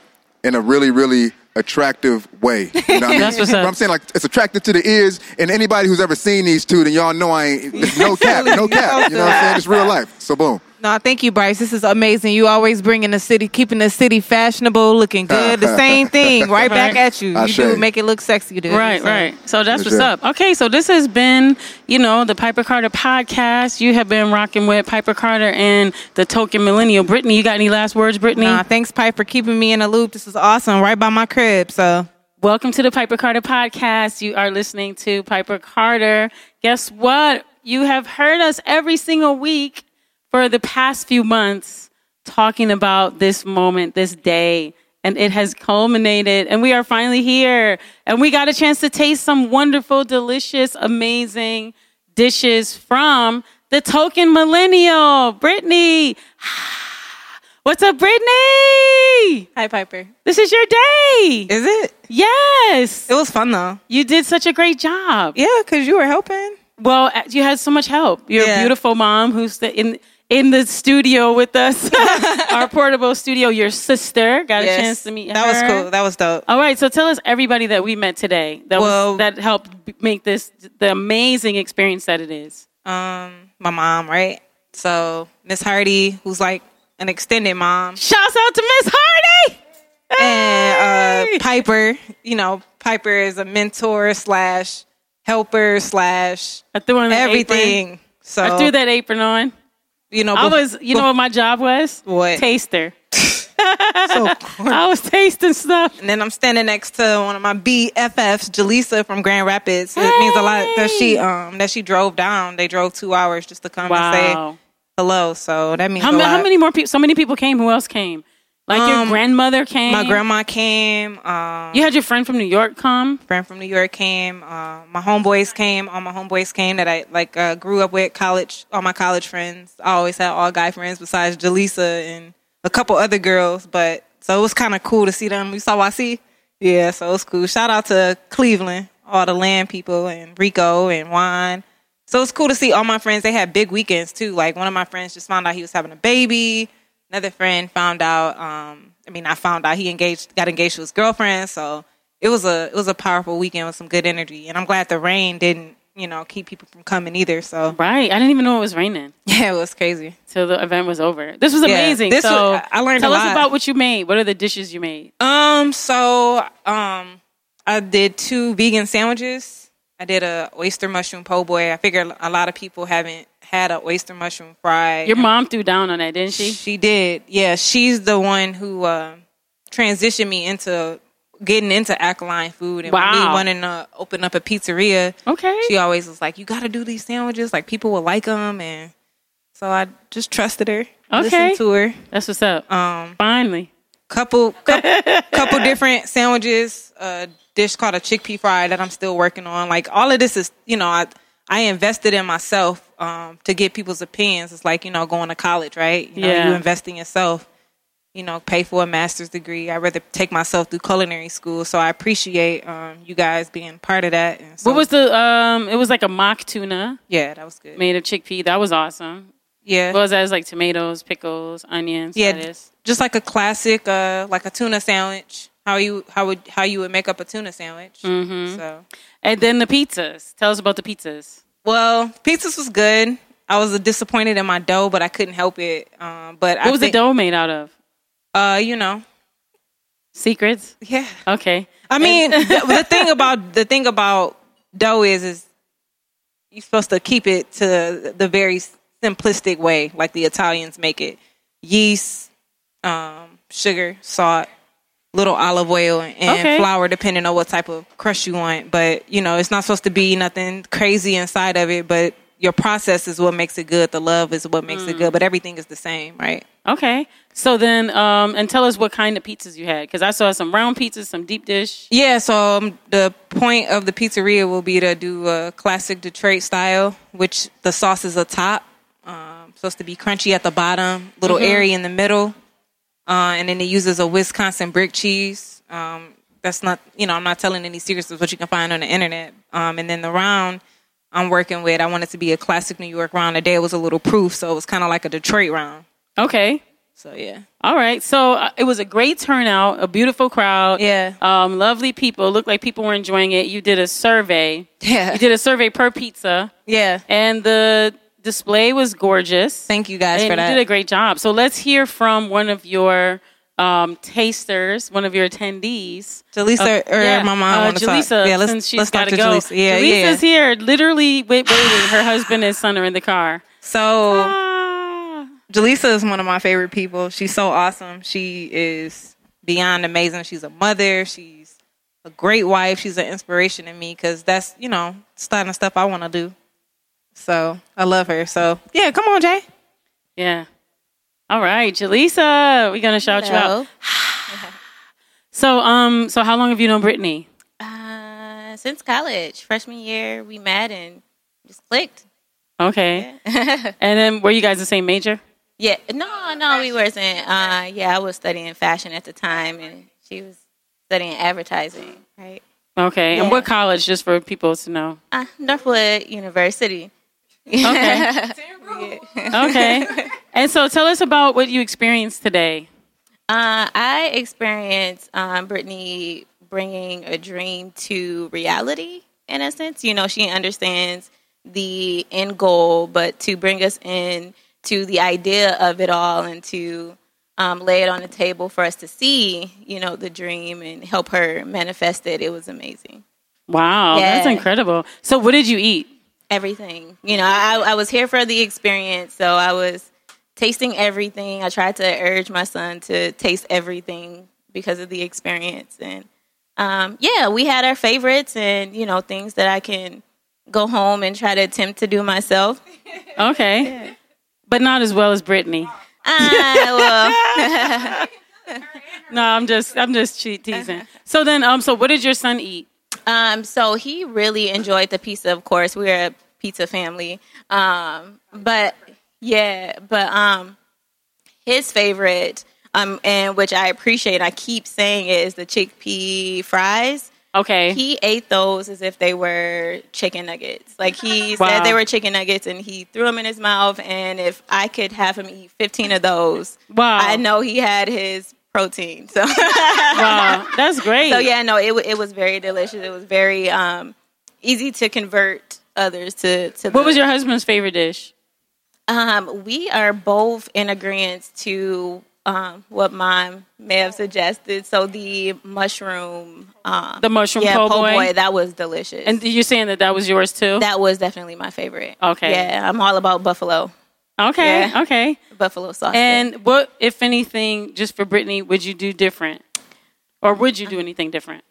in a really, really attractive way. You know what I mean? That's what's up. But I'm saying like it's attractive to the ears, and anybody who's ever seen these two, then y'all know I ain't no cap, no cap. You know what I'm saying? It's real life. So boom. No, thank you, Bryce. This is amazing. You always bringing the city, keeping the city fashionable, looking good. The same thing, right back at you. I You shade. do make it look sexy, dude. Right, So- right. So that's For what's sure. up. Okay, so this has been, you know, the Piper Carter podcast. You have been rocking with Piper Carter and the token millennial. Brittany, you got any last words, Brittany? Nah, thanks, Piper, for keeping me in the loop. This is awesome. Right by my crib. So Welcome to the Piper Carter podcast. You are listening to Piper Carter. Guess what? You have heard us every single week for the past few months talking about this moment, this day, and it has culminated and we are finally here and we got a chance to taste some wonderful, delicious, amazing dishes from the token millennial, Brittany. What's up, Brittany? hi, Piper. This is your day. Is it? Yes. It was fun though. You did such a great job. Yeah, because you were helping. Well, uh, you had so much help. You're a beautiful mom who's the, in in the studio with us, our portable studio. Your sister got a chance to meet That her. was cool. That was dope. All right, so tell us everybody that we met today that Well- was, that helped make this the amazing experience that it is. Um, my mom, right? So Miss Hardy, who's like an extended mom, Shouts out to Miss Hardy. and uh, Piper. You know, Piper is a mentor slash helper slash I threw on everything. Apron. So I threw that apron on. You know, I bef- was, you know, what my job was? What? Taster. so I was tasting stuff. And then I'm standing next to one of my BFFs, Jaleesa from Grand Rapids. It means a lot that she um that she drove down. They drove two hours just to come Wow. and say hello. So that means How, a ma- lot. how many more people? So many people came. Who else came? Like your Um, grandmother came. My grandma came. Um, You had your friend from New York come. friend from New York came. Uh, my homeboys came. All my homeboys came that I like uh, grew up with. College, all my college friends. I always had all guy friends besides Jaleesa and a couple other girls. But so it was kind of cool to see them. You saw YC? Yeah, so it was cool. Shout out to Cleveland, all the land people and Rico and Juan. So it's cool to see all my friends. They had big weekends too. Like one of my friends just found out he was having a baby. Another friend found out. Um, I mean, I found out he engaged, got engaged to his girlfriend. So it was a it was a powerful weekend with some good energy. And I'm glad the rain didn't, you know, keep people from coming either. So Right. I didn't even know it was raining yeah, it was crazy. So the event was over. This was Yeah, amazing. this so was- I learned a tell us about what you made. What are the dishes you made? Um, so um, I did two vegan sandwiches. I did a oyster mushroom po' boy. I figured a lot of people haven't had an oyster mushroom fry. Your mom threw down on that, didn't she? She did. Yeah, she's the one who uh, transitioned me into getting into alkaline food and with me wanting to open up a pizzeria. Okay. She always was like, "You got to do these sandwiches. Like people will like them." And so I just trusted her. Okay. Listened to her. That's what's up. Um, Finally. couple couple, couple different sandwiches. A dish called a chickpea fry that I'm still working on. Like all of this is, you know, I I invested in myself um, to get people's opinions. It's like you know going to college, right? You know, Yeah. you invest in yourself. You know, pay for a master's degree. I'd rather take myself through culinary school, so I appreciate um, you guys being part of that. And so, what was the um it was like a mock tuna Yeah, that was good. made of chickpea. That was awesome. Yeah, What was that? It was like tomatoes, pickles, onions, Yeah, lettuce. just like a classic, uh, like a tuna sandwich. How you how would how you would make up a tuna sandwich? Mhm. So And then the pizzas. Tell us about the pizzas. Well, pizzas was good. I was disappointed in my dough, but I couldn't help it. Um, but What I was think, the dough made out of? Uh, you know, Secrets? yeah. Okay. I mean, the, the thing about the thing about dough is is you're supposed to keep it to the very simplistic way, like the Italians make it: yeast, um, sugar, salt, little olive oil, and Okay. flour, depending on what type of crust you want. But you know, it's not supposed to be nothing crazy inside of it. But your process is what makes it good. The love is what makes it good. But everything is the same, right? Okay. So then, um, and tell us what kind of pizzas you had, because I saw some round pizzas, some deep dish. Yeah, so um, the point of the pizzeria will be to do a classic Detroit style, which the sauce is a top. Um, supposed to be crunchy at the bottom, little Mhm. airy in the middle, uh, and then it uses a Wisconsin brick cheese. Um, that's not, you know, I'm not telling any secrets of what you can find on the internet. Um, and then the round I'm working with, I wanted to be a classic New York round. Today it was a little proof, so it was kind of like a Detroit round. Okay. So yeah. All right. So uh, it was a great turnout, a beautiful crowd. Yeah. Um, lovely people. Looked like people were enjoying it. You did a survey. Yeah. You did a survey per pizza. Yeah. And the display was gorgeous. Thank you guys for that. You did a great job. So let's hear from one of your um, tasters, one of your attendees. Jaleesa or my mom Uh. Jaleesa, Yeah, let's- since she's let's talk to go. Jaleesa. Yeah, Jaleesa's yeah. here, literally wait, waiting. Her husband and son are in the car. So Ah. Jaleesa is one of my favorite people. She's so awesome. She is beyond amazing. She's a mother. She's a great wife. She's an inspiration to me because that's you know kind of stuff I want to do. So I love her. So yeah, come on, Jay. Yeah. All right, Jaleesa, we're gonna shout you out. So, um, so how long have you known Brittany? Uh, since college, freshman year, we met and just clicked. Okay. and then were you guys the same major? Yeah, no, no, we wasn't. Uh, yeah, I was studying fashion at the time, and she was studying advertising, right? Okay. Yeah. And what college, just for people to know? Uh, Northwood University. Okay. Okay. and so tell us about what you experienced today. Uh, I experienced um, Brittany bringing a dream to reality in a sense. You know, she understands the end goal, but to bring us in to the idea of it all and to um, lay it on the table for us to see, you know, the dream and help her manifest it, it was amazing. Wow, that's incredible. So what did you eat? Everything. You know, I, I was here for the experience, so I was tasting everything. I tried to urge my son to taste everything because of the experience. And um, yeah, we had our favorites and, you know, things that I can go home and try to attempt to do myself. Okay. But not as well as Brittany. Ah, No, I'm just I'm just teasing. So then um so what did your son eat? Um, so he really enjoyed the pizza. Of course, we're a pizza family. Um, but yeah, but um, his favorite, um, and which I appreciate, I keep saying it is the chickpea fries. Okay. He ate those as if they were chicken nuggets. Like he Wow. said they were chicken nuggets, and he threw them in his mouth. And if I could have him eat fifteen of those, Wow. I know he had his protein. So Wow, that's great. so yeah, no, it it was very delicious. It was very um, easy to convert others to to. What the- was your husband's favorite dish? Um, we are both in agreement to um, what mom may have suggested. So the mushroom, um, The mushroom yeah, po' po' boy? boy, that was delicious. And you're saying that that was yours too? that was definitely my favorite. Okay. yeah, I'm all about buffalo. Okay, Yeah. okay. Buffalo sauce. And what, if anything, just for Brittany, would you do different, or would you do anything different,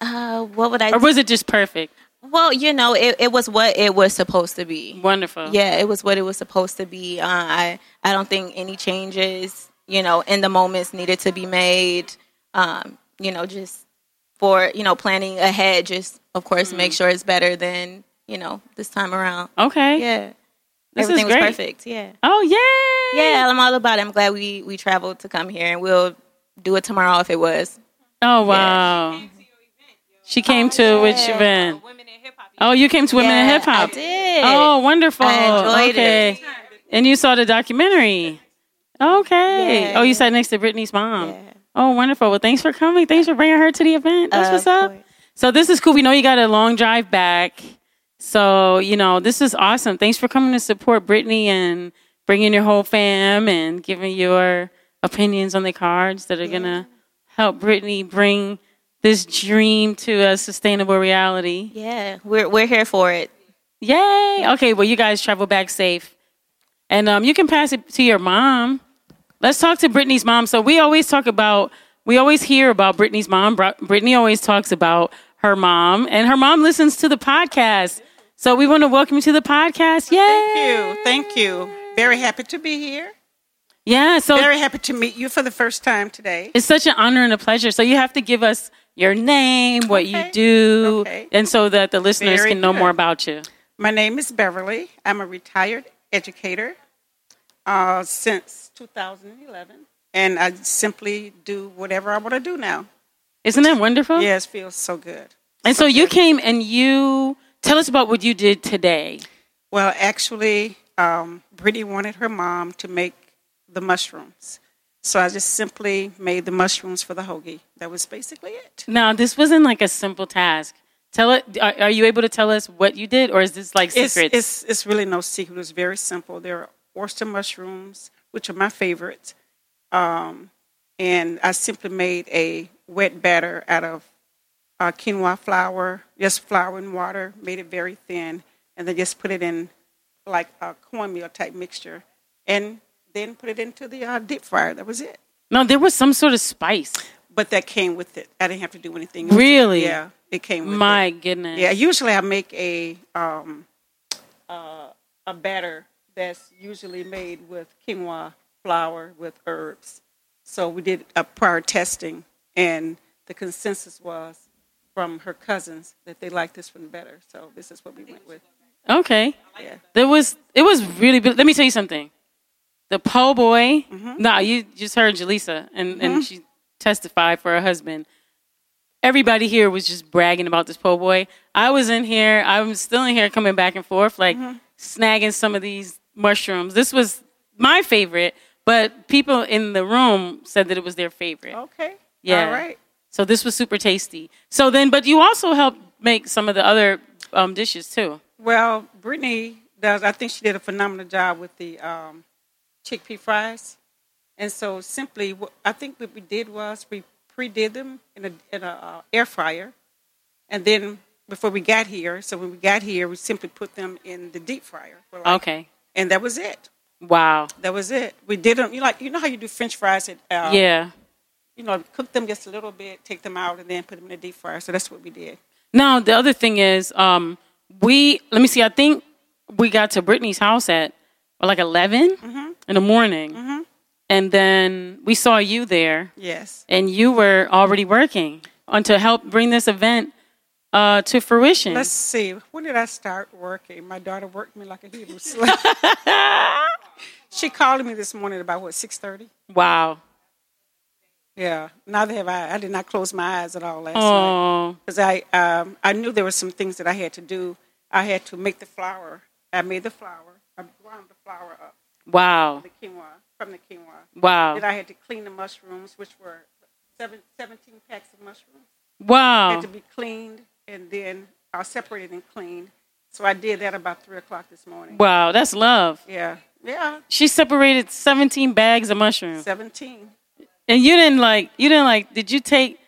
uh, what would I? or was it just perfect? Well, you know, it, it was what it was supposed to be. Wonderful. Yeah, it was what it was supposed to be. Uh, I I don't think any changes, you know, in the moments needed to be made. Um, you know, just for you know planning ahead. Just of course make sure it's better than you know this time around. Okay. Yeah, This is everything was perfect. Yeah. Oh yeah. Yeah, I'm all about it. I'm glad we we traveled to come here, and we'll do it tomorrow if it was. Oh wow. She came to which event? Oh, you came to Women in Hip Hop. I did. Oh, wonderful. I enjoyed okay. it. And you saw the documentary. Okay. Yeah, oh, you sat next to Brittany's mom. Oh, wonderful. Well, thanks for coming. Thanks for bringing her to the event. That's Of what's up. So this is cool. We know you got a long drive back. So, you know, this is awesome. Thanks for coming to support Brittany and bringing your whole fam and giving your opinions on the cards that are going to help Brittany bring this dream to a sustainable reality. Yeah, we're we're here for it. Yay! Okay, well, you guys travel back safe, and um, you can pass it to your mom. Let's talk to Brittany's mom. So we always talk about, we always hear about Brittany's mom. Brittany always talks about her mom, and her mom listens to the podcast. So we want to welcome you to the podcast. Yay! Thank you. Thank you. Very happy to be here. Yeah. So Very happy to meet you for the first time today. It's such an honor and a pleasure. So you have to give us your name, what you do, and so that the listeners Very can know good. more about you. My name is Beverly. I'm a retired educator. uh, since 2011, and I simply do whatever I want to do now. Isn't that wonderful? Yes, feels so good. And so you came and you tell us about what you did today. Well, actually, um, Brittany wanted her mom to make the mushrooms. So I just simply made the mushrooms for the hoagie. That was basically it. Now, this wasn't like a simple task. Tell it. Are, are you able to tell us what you did, or is this like It's, secrets? it's, it's really no secret. It's very simple. There are oyster mushrooms, which are my favorite. Um, and I simply made a wet batter out of uh, quinoa flour, just flour and water, made it very thin, and then just put it in like a cornmeal type mixture, and then put it into the uh, deep fryer. That was it. no, there was some sort of spice. But that came with it. I didn't have to do anything. Really? Yeah, it came with it. My goodness. Yeah, usually I make a um, uh, a batter that's usually made with quinoa flour with herbs. So we did a prior testing, and the consensus was from her cousins that they liked this one better. So this is what we went with. Okay. Yeah. There was. It was really. Let me tell you something. The po' boy. No, you just heard Jaleesa, and and Mhm. she testified for her husband. Everybody here was just bragging about this po' boy. I was in here. I was still in here, coming back and forth, like snagging some of these mushrooms. This was my favorite, but people in the room said that it was their favorite. Okay. Yeah. All right. So this was super tasty. So then, but you also helped make some of the other um, dishes too. Well, Brittany does. I think she did a phenomenal job with the um, chickpea fries. And so, simply, I think what we did was we pre-did them in a in a uh, air fryer, and then before we got here, so when we got here, we simply put them in the deep fryer. for like- Okay. And that was it. Wow. That was it. We did them. You like you know how you do French fries at uh, Yeah. You know, cook them just a little bit, take them out, and then put them in the deep fryer. So that's what we did. Now the other thing is, um, we let me see. I think we got to Brittany's house at like 11 Mm-hmm. In the morning, and then we saw you there. Yes. and you were already working on to help bring this event uh, to fruition. Let's see. When did I start working? My daughter worked me like a Hebrew slave. she called me this morning about what six thirty. wow. Yeah. Neither have I. I did not close my eyes at all last night Oh, because I um, I knew there were some things that I had to do. I had to make the flour. I made the flour. I ground the flour up. Wow. The quinoa from the quinoa. Wow. Then I had to clean the mushrooms, which were seven, 17 packs of mushrooms. Wow. Had to be cleaned and then uh, separated and cleaned. So I did that about three o'clock this morning. Wow, that's love. Yeah, yeah, She separated 17 bags of mushrooms. seventeen. And you didn't like, you didn't like, did you take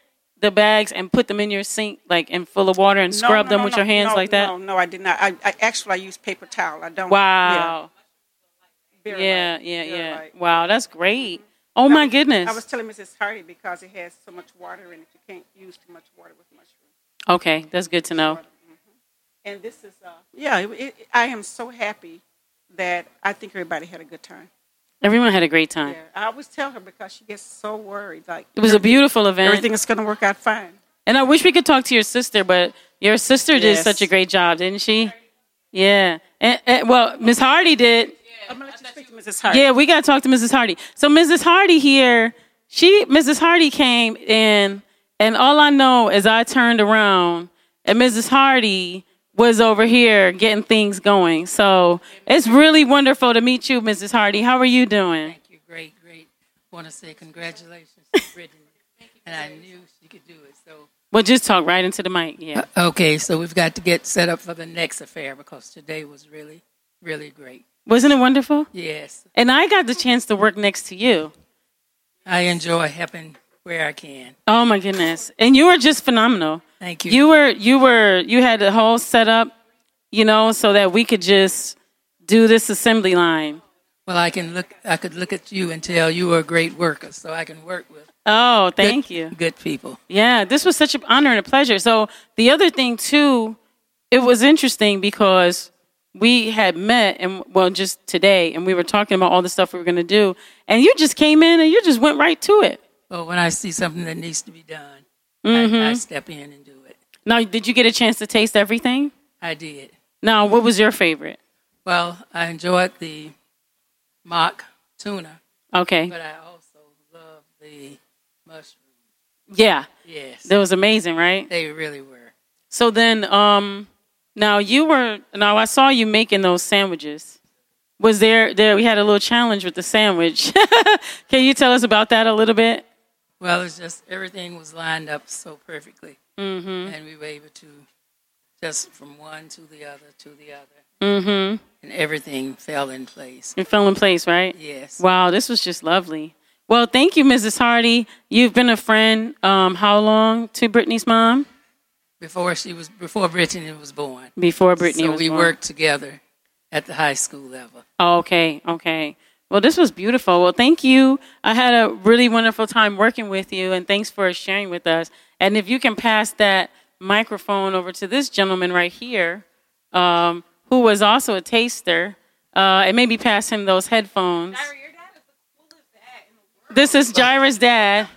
the bags and put them in your sink, like in full of water and No, scrub no, them no, with your hands like that? No, no, I did not. I, I actually I used paper towel. I don't. Wow. Yeah, very Yeah, yeah, very yeah. Wow, that's great. Oh I my was- goodness. I was telling Mrs. Hardy because it has so much water in it, you can't use too much water with mushrooms. Okay, that's good to know. And this is, uh, yeah, it, it, I am so happy that I think everybody had a good time. Everyone had a great time. Yeah, I always tell her because she gets so worried. Like It was a beautiful event. Everything is going to work out fine. And I wish we could talk to your sister, but your sister did Yes. such a great job, didn't she? Yeah. And, and- well, Miss Hardy did. I'm gonna let you speak to Mrs. Hardy. Yeah, we got to talk to Mrs. Hardy. So Mrs. Hardy here, she Mrs. Hardy came in, and all I know is I turned around, and Mrs. Hardy was over here getting things going. So it's really wonderful to meet you, Mrs. Hardy. How are you doing? Thank you. Great, great. Want to say congratulations to Brittany. and I knew she could do it. So Well, just talk right into the mic. Yeah. Uh, okay, so we've got to get set up for the next affair because today was really, really great. Wasn't it wonderful? Yes, And I got the chance to work next to you. I enjoy helping where I can. Oh my goodness. And you were just phenomenal. Thank you. You were you were you had the whole setup, you know, so that we could just do this assembly line. Well, I can look. I could look at you and tell you are a great worker, so I can work with. Oh, thank good, you. Good people. Yeah, this was such an honor and a pleasure. So the other thing too, it was interesting because we had met and well just today and we were talking about all the stuff we were going to do and you just came in and you just went right to it. Well, when I see something that needs to be done, I, I Mhm. step in and do it. Now, did you get a chance to taste everything? I did. Now, what was your favorite? Well, I enjoyed the mock tuna. Okay. But I also love the mushrooms. Yeah. Yes. That was amazing, right? They really were. So then, um, now you were now I saw you making those sandwiches. Was there there we had a little challenge with the sandwich? Can you tell us about that a little bit? Well, it's just everything was lined up so perfectly, Mhm. and we were able to just from one to the other to the other, Mm-hmm. and everything fell in place. It fell in place, right? Yes. Wow, this was just lovely. Well, thank you, Mrs. Hardy. You've been a friend. Um, how long to Brittany's mom? Before she was before Brittany was born. Before Brittany so was we born. worked together at the high school level. Oh, okay, okay. Well, this was beautiful. Well, thank you. I had a really wonderful time working with you, and thanks for sharing with us. And if you can pass that microphone over to this gentleman right here, um, who was also a taster, uh, and maybe pass him those headphones. This is Jaira's dad.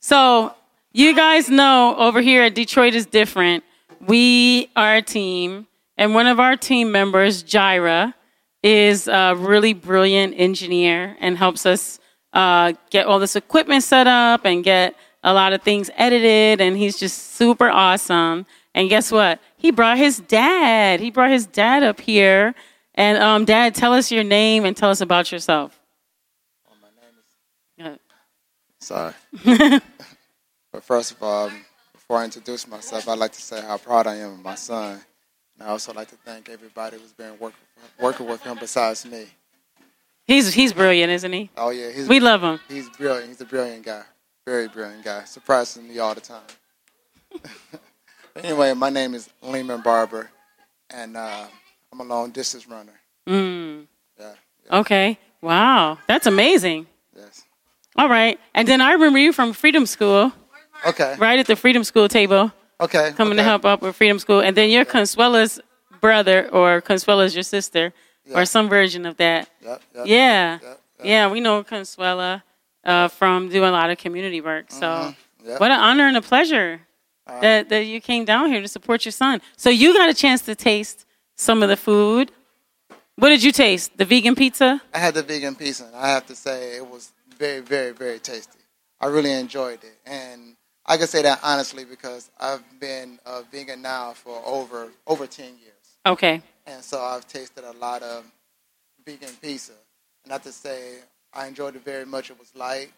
So you guys know over here at Detroit is different. We are a team, and one of our team members, Jaira, is a really brilliant engineer and helps us uh, get all this equipment set up and get a lot of things edited. And he's just super awesome. And guess what? He brought his dad. He brought his dad up here. And um, Dad, tell us your name and tell us about yourself. Oh, my name is. Uh, Sorry. but first of all, before I introduce myself, I'd like to say how proud I am of my son. And I also like to thank everybody who's been working working with him besides me. He's he's brilliant, isn't he? Oh yeah, he's we love him. He's brilliant. He's a brilliant guy. Very brilliant guy. Surprises me all the time. anyway, my name is Lehman Barber, and uh, I'm a long distance runner. Mm. Yeah. Okay. Wow, that's amazing. Yes. All right, and then I remember you from Freedom School. Okay. Right at the Freedom School table. Okay. Coming to help out with Freedom School, and then you're Consuela's brother, or Consuela's your sister, or some version of that. Yep, yep, yeah. Yeah, we know Consuela uh, from doing a lot of community work. So, Mhm, yep. what an honor and a pleasure that that you came down here to support your son. So you got a chance to taste some of the food. What did you taste? The vegan pizza? I had the vegan pizza, and I have to say it was very, very, very tasty. I really enjoyed it, and I can say that honestly because I've been a vegan now for over over ten years, Okay. and so I've tasted a lot of vegan pizza. And I to say I enjoyed it very much. It was light,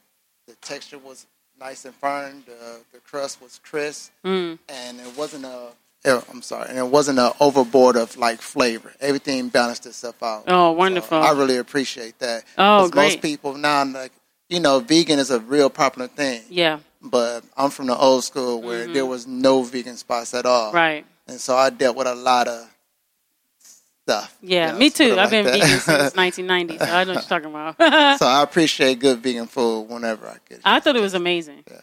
the texture was nice and firm, the the crust was crisp, Mm. and it wasn't a yeah, I'm sorry, and it wasn't an overboard of like flavor. Everything balanced itself out. Oh, wonderful. I really appreciate that. Oh, great. Most people now, like you know, vegan is a real popular thing. Yeah. But I'm from the old school where there was no vegan spots at all. Mm-hmm. And so I dealt with a lot of stuff. Yeah, you know, me too. I've like been that. vegan since 1990, so I know what you're talking about. so I appreciate good vegan food whenever I get. I thought it was amazing. Yeah.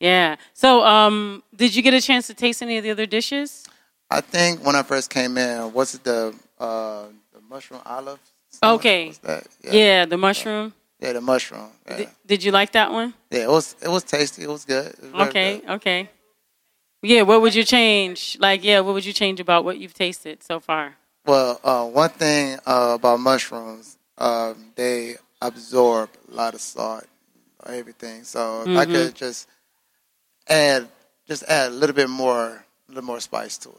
Yeah. So, um, did you get a chance to taste any of the other dishes? I think when I first came in, what's it the uh, the mushroom olive? Okay. That? Yeah. the mushroom. Yeah, the mushroom. Yeah. Did, did you like that one? yeah, it was it was tasty. It was good. It was Okay. Okay. Yeah. What would you change? Like, yeah, what would you change about what you've tasted so far? Well, uh, one thing uh, about mushrooms, um, they absorb a lot of salt, or everything. So if I could just add, just add a little bit more, a little more spice to it.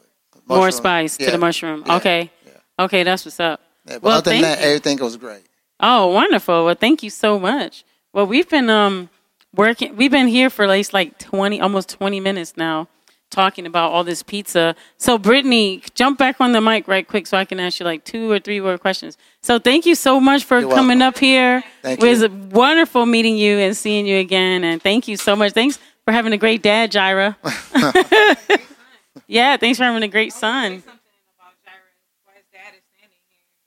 More Mushroom- spice to the mushroom. yeah, okay. Okay, that's what's up. Yeah, but well, other than that, you. everything was great. Oh, wonderful. Well, thank you so much. Well, we've been um working we've been here for at least like 20 almost 20 minutes now talking about all this pizza. So Brittany, jump back on the mic right quick so I can ask you like two or three more questions. So thank you so much for You're coming up here. Thank it was you. wonderful meeting you and seeing you again and thank you so much. Thanks for having a great dad, Jaira. yeah, thanks for having a great son.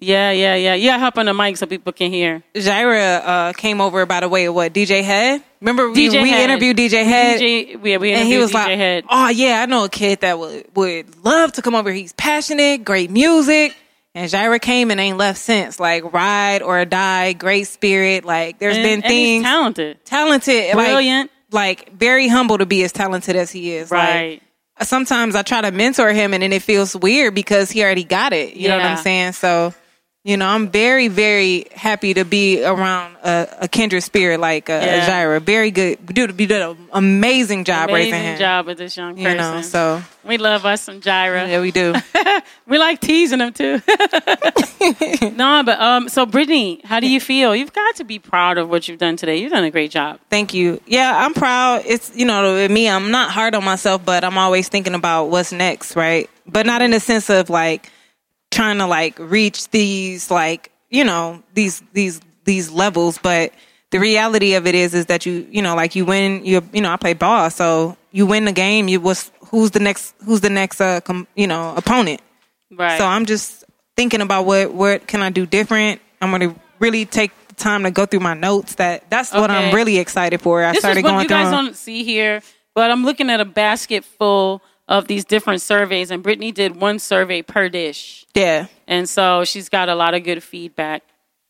Yeah, yeah, yeah. Yeah, hop on the mic so people can hear. Jaira uh, came over by the way of what DJ Head. Remember we, DJ we Head. interviewed DJ Head. DJ, yeah, we and he interviewed was DJ like, Head. "Oh yeah, I know a kid that would would love to come over. He's passionate, great music." And Jaira came and ain't left since. Like ride or die, great spirit. Like there's And- been and he's things talented, talented, Brilliant. like, very humble to be as talented as he is. Right. Like, sometimes I try to mentor him, and then it feels weird because he already got it. You know what I'm saying? So You know, I'm very, very happy to be around a, a kindred spirit like uh, Yeah. Jaira. Very good. Dude, you did an amazing job Amazing raising him. job with this young person. You know, so we love us some Jaira. Yeah, we do. we like teasing them too. no, but um, so Brittany, how do you feel? You've got to be proud of what you've done today. You've done a great job. Thank you. Yeah, I'm proud. It's you know, me, I'm not hard on myself, but I'm always thinking about what's next, right? But not in the sense of like trying to like reach these like you know these these these levels, but the reality of it is is that you you know like you win you you know I play ball, so you win the game. You was who's the next who's the next uh com, you know opponent. Right. So I'm just thinking about what what can I do different. I'm gonna really take the time to go through my notes. That that's what I'm really excited for. I this started is what going you through. don't see here, but I'm looking at a basket full of these different surveys, and Brittany did one survey per dish. Yeah. And so she's got a lot of good feedback,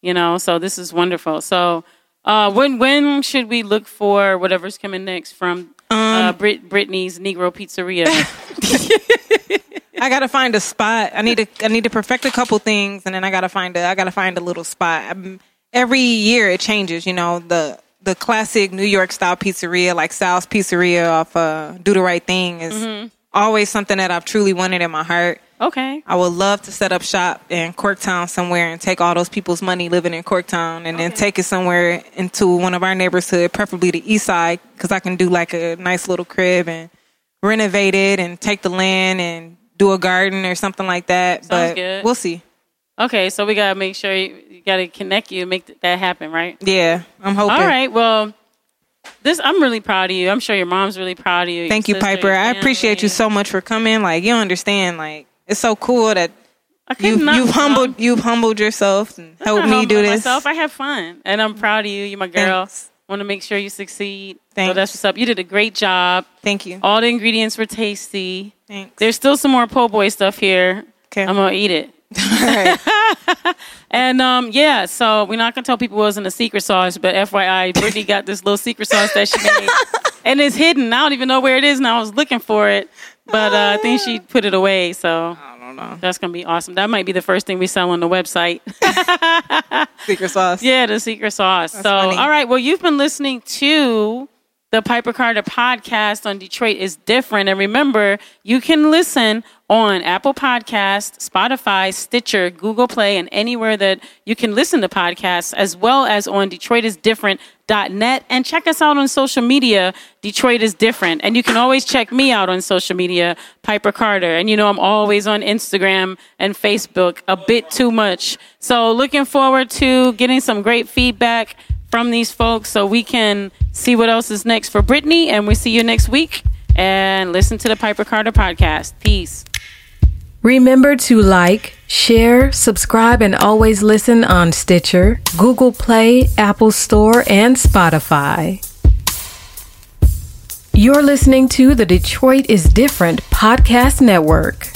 you know, so this is wonderful. So uh, when when should we look for whatever's coming next from uh, Um, Brit- Brittany's Negro Pizzeria? I gotta find a spot. I need to I need to perfect a couple things, and then I gotta find a I gotta find a little spot. I'm, every year it changes. You know the the classic New York style pizzeria, like Sal's Pizzeria off uh, Do the Right Thing, is Mhm. Always something that I've truly wanted in my heart. Okay. I would love to set up shop in Corktown somewhere and take all those people's money living in Corktown and then take it somewhere into one of our neighborhood, preferably the east side, because I can do like a nice little crib and renovate it and take the land and do a garden or something like that. Sounds but good. we'll see. Okay, so we gotta make sure you, you gotta connect you, and make that happen, right? Yeah, I'm hoping. All right. Well, this I'm really proud of you. I'm sure your mom's really proud of you. Thank you, sister, Piper. I appreciate you so much for coming. Like you understand, like it's so cool that you've, you've humbled you've humbled yourself and I'm helped me do this. Myself, I have fun, and I'm proud of you. You're my girl. Want to make sure you succeed. So that's what's up. You did a great job. Thank you. All the ingredients were tasty. Thanks. There's still some more po' boy stuff here. Okay. I'm gonna eat it. and um, yeah, so we're not gonna tell people it wasn't a secret sauce, but FYI, Brittany got this little secret sauce that she made, and it's hidden. I don't even know where it is, and I was looking for it, but uh, I think she put it away. So I don't know. That's gonna be awesome. That might be the first thing we sell on the website. secret sauce. Yeah, the secret sauce. so, funny. all right. Well, you've been listening to the Piper Carter podcast on Detroit is different. And remember, you can listen on Apple Podcast, Spotify, Stitcher, Google Play, and anywhere that you can listen to podcasts, as well as on DetroitisDifferent.net. And check us out on social media, Detroit is Different. And you can always check me out on social media, Piper Carter. And you know, I'm always on Instagram and Facebook a bit too much. So looking forward to getting some great feedback from these folks so we can see what else is next for Brittany. And we see you next week. And listen to the Piper Carter podcast. Peace. Remember to like, share, subscribe, and always listen on Stitcher, Google Play, Apple Store, and Spotify. You're listening to the Detroit is Different podcast network.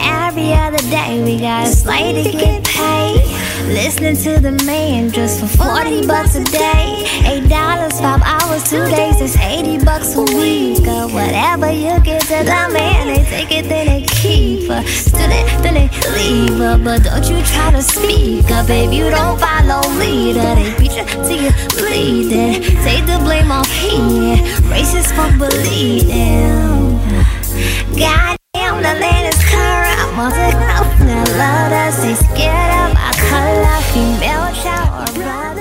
Every other day we got a slate to get paid. Listening to the man just for 40 bucks a day. Eight dollars, five hours, two days, that's 80 bucks a week. Or whatever you give to the man, they take it, then they keep her. Student, then they leave her. But don't you try to speak up, babe. You don't follow leader. They beat you till you bleeding. Take the blame off here. Racist for believing. I'm the latest horror love 날 러더스 scared of a color. Female shower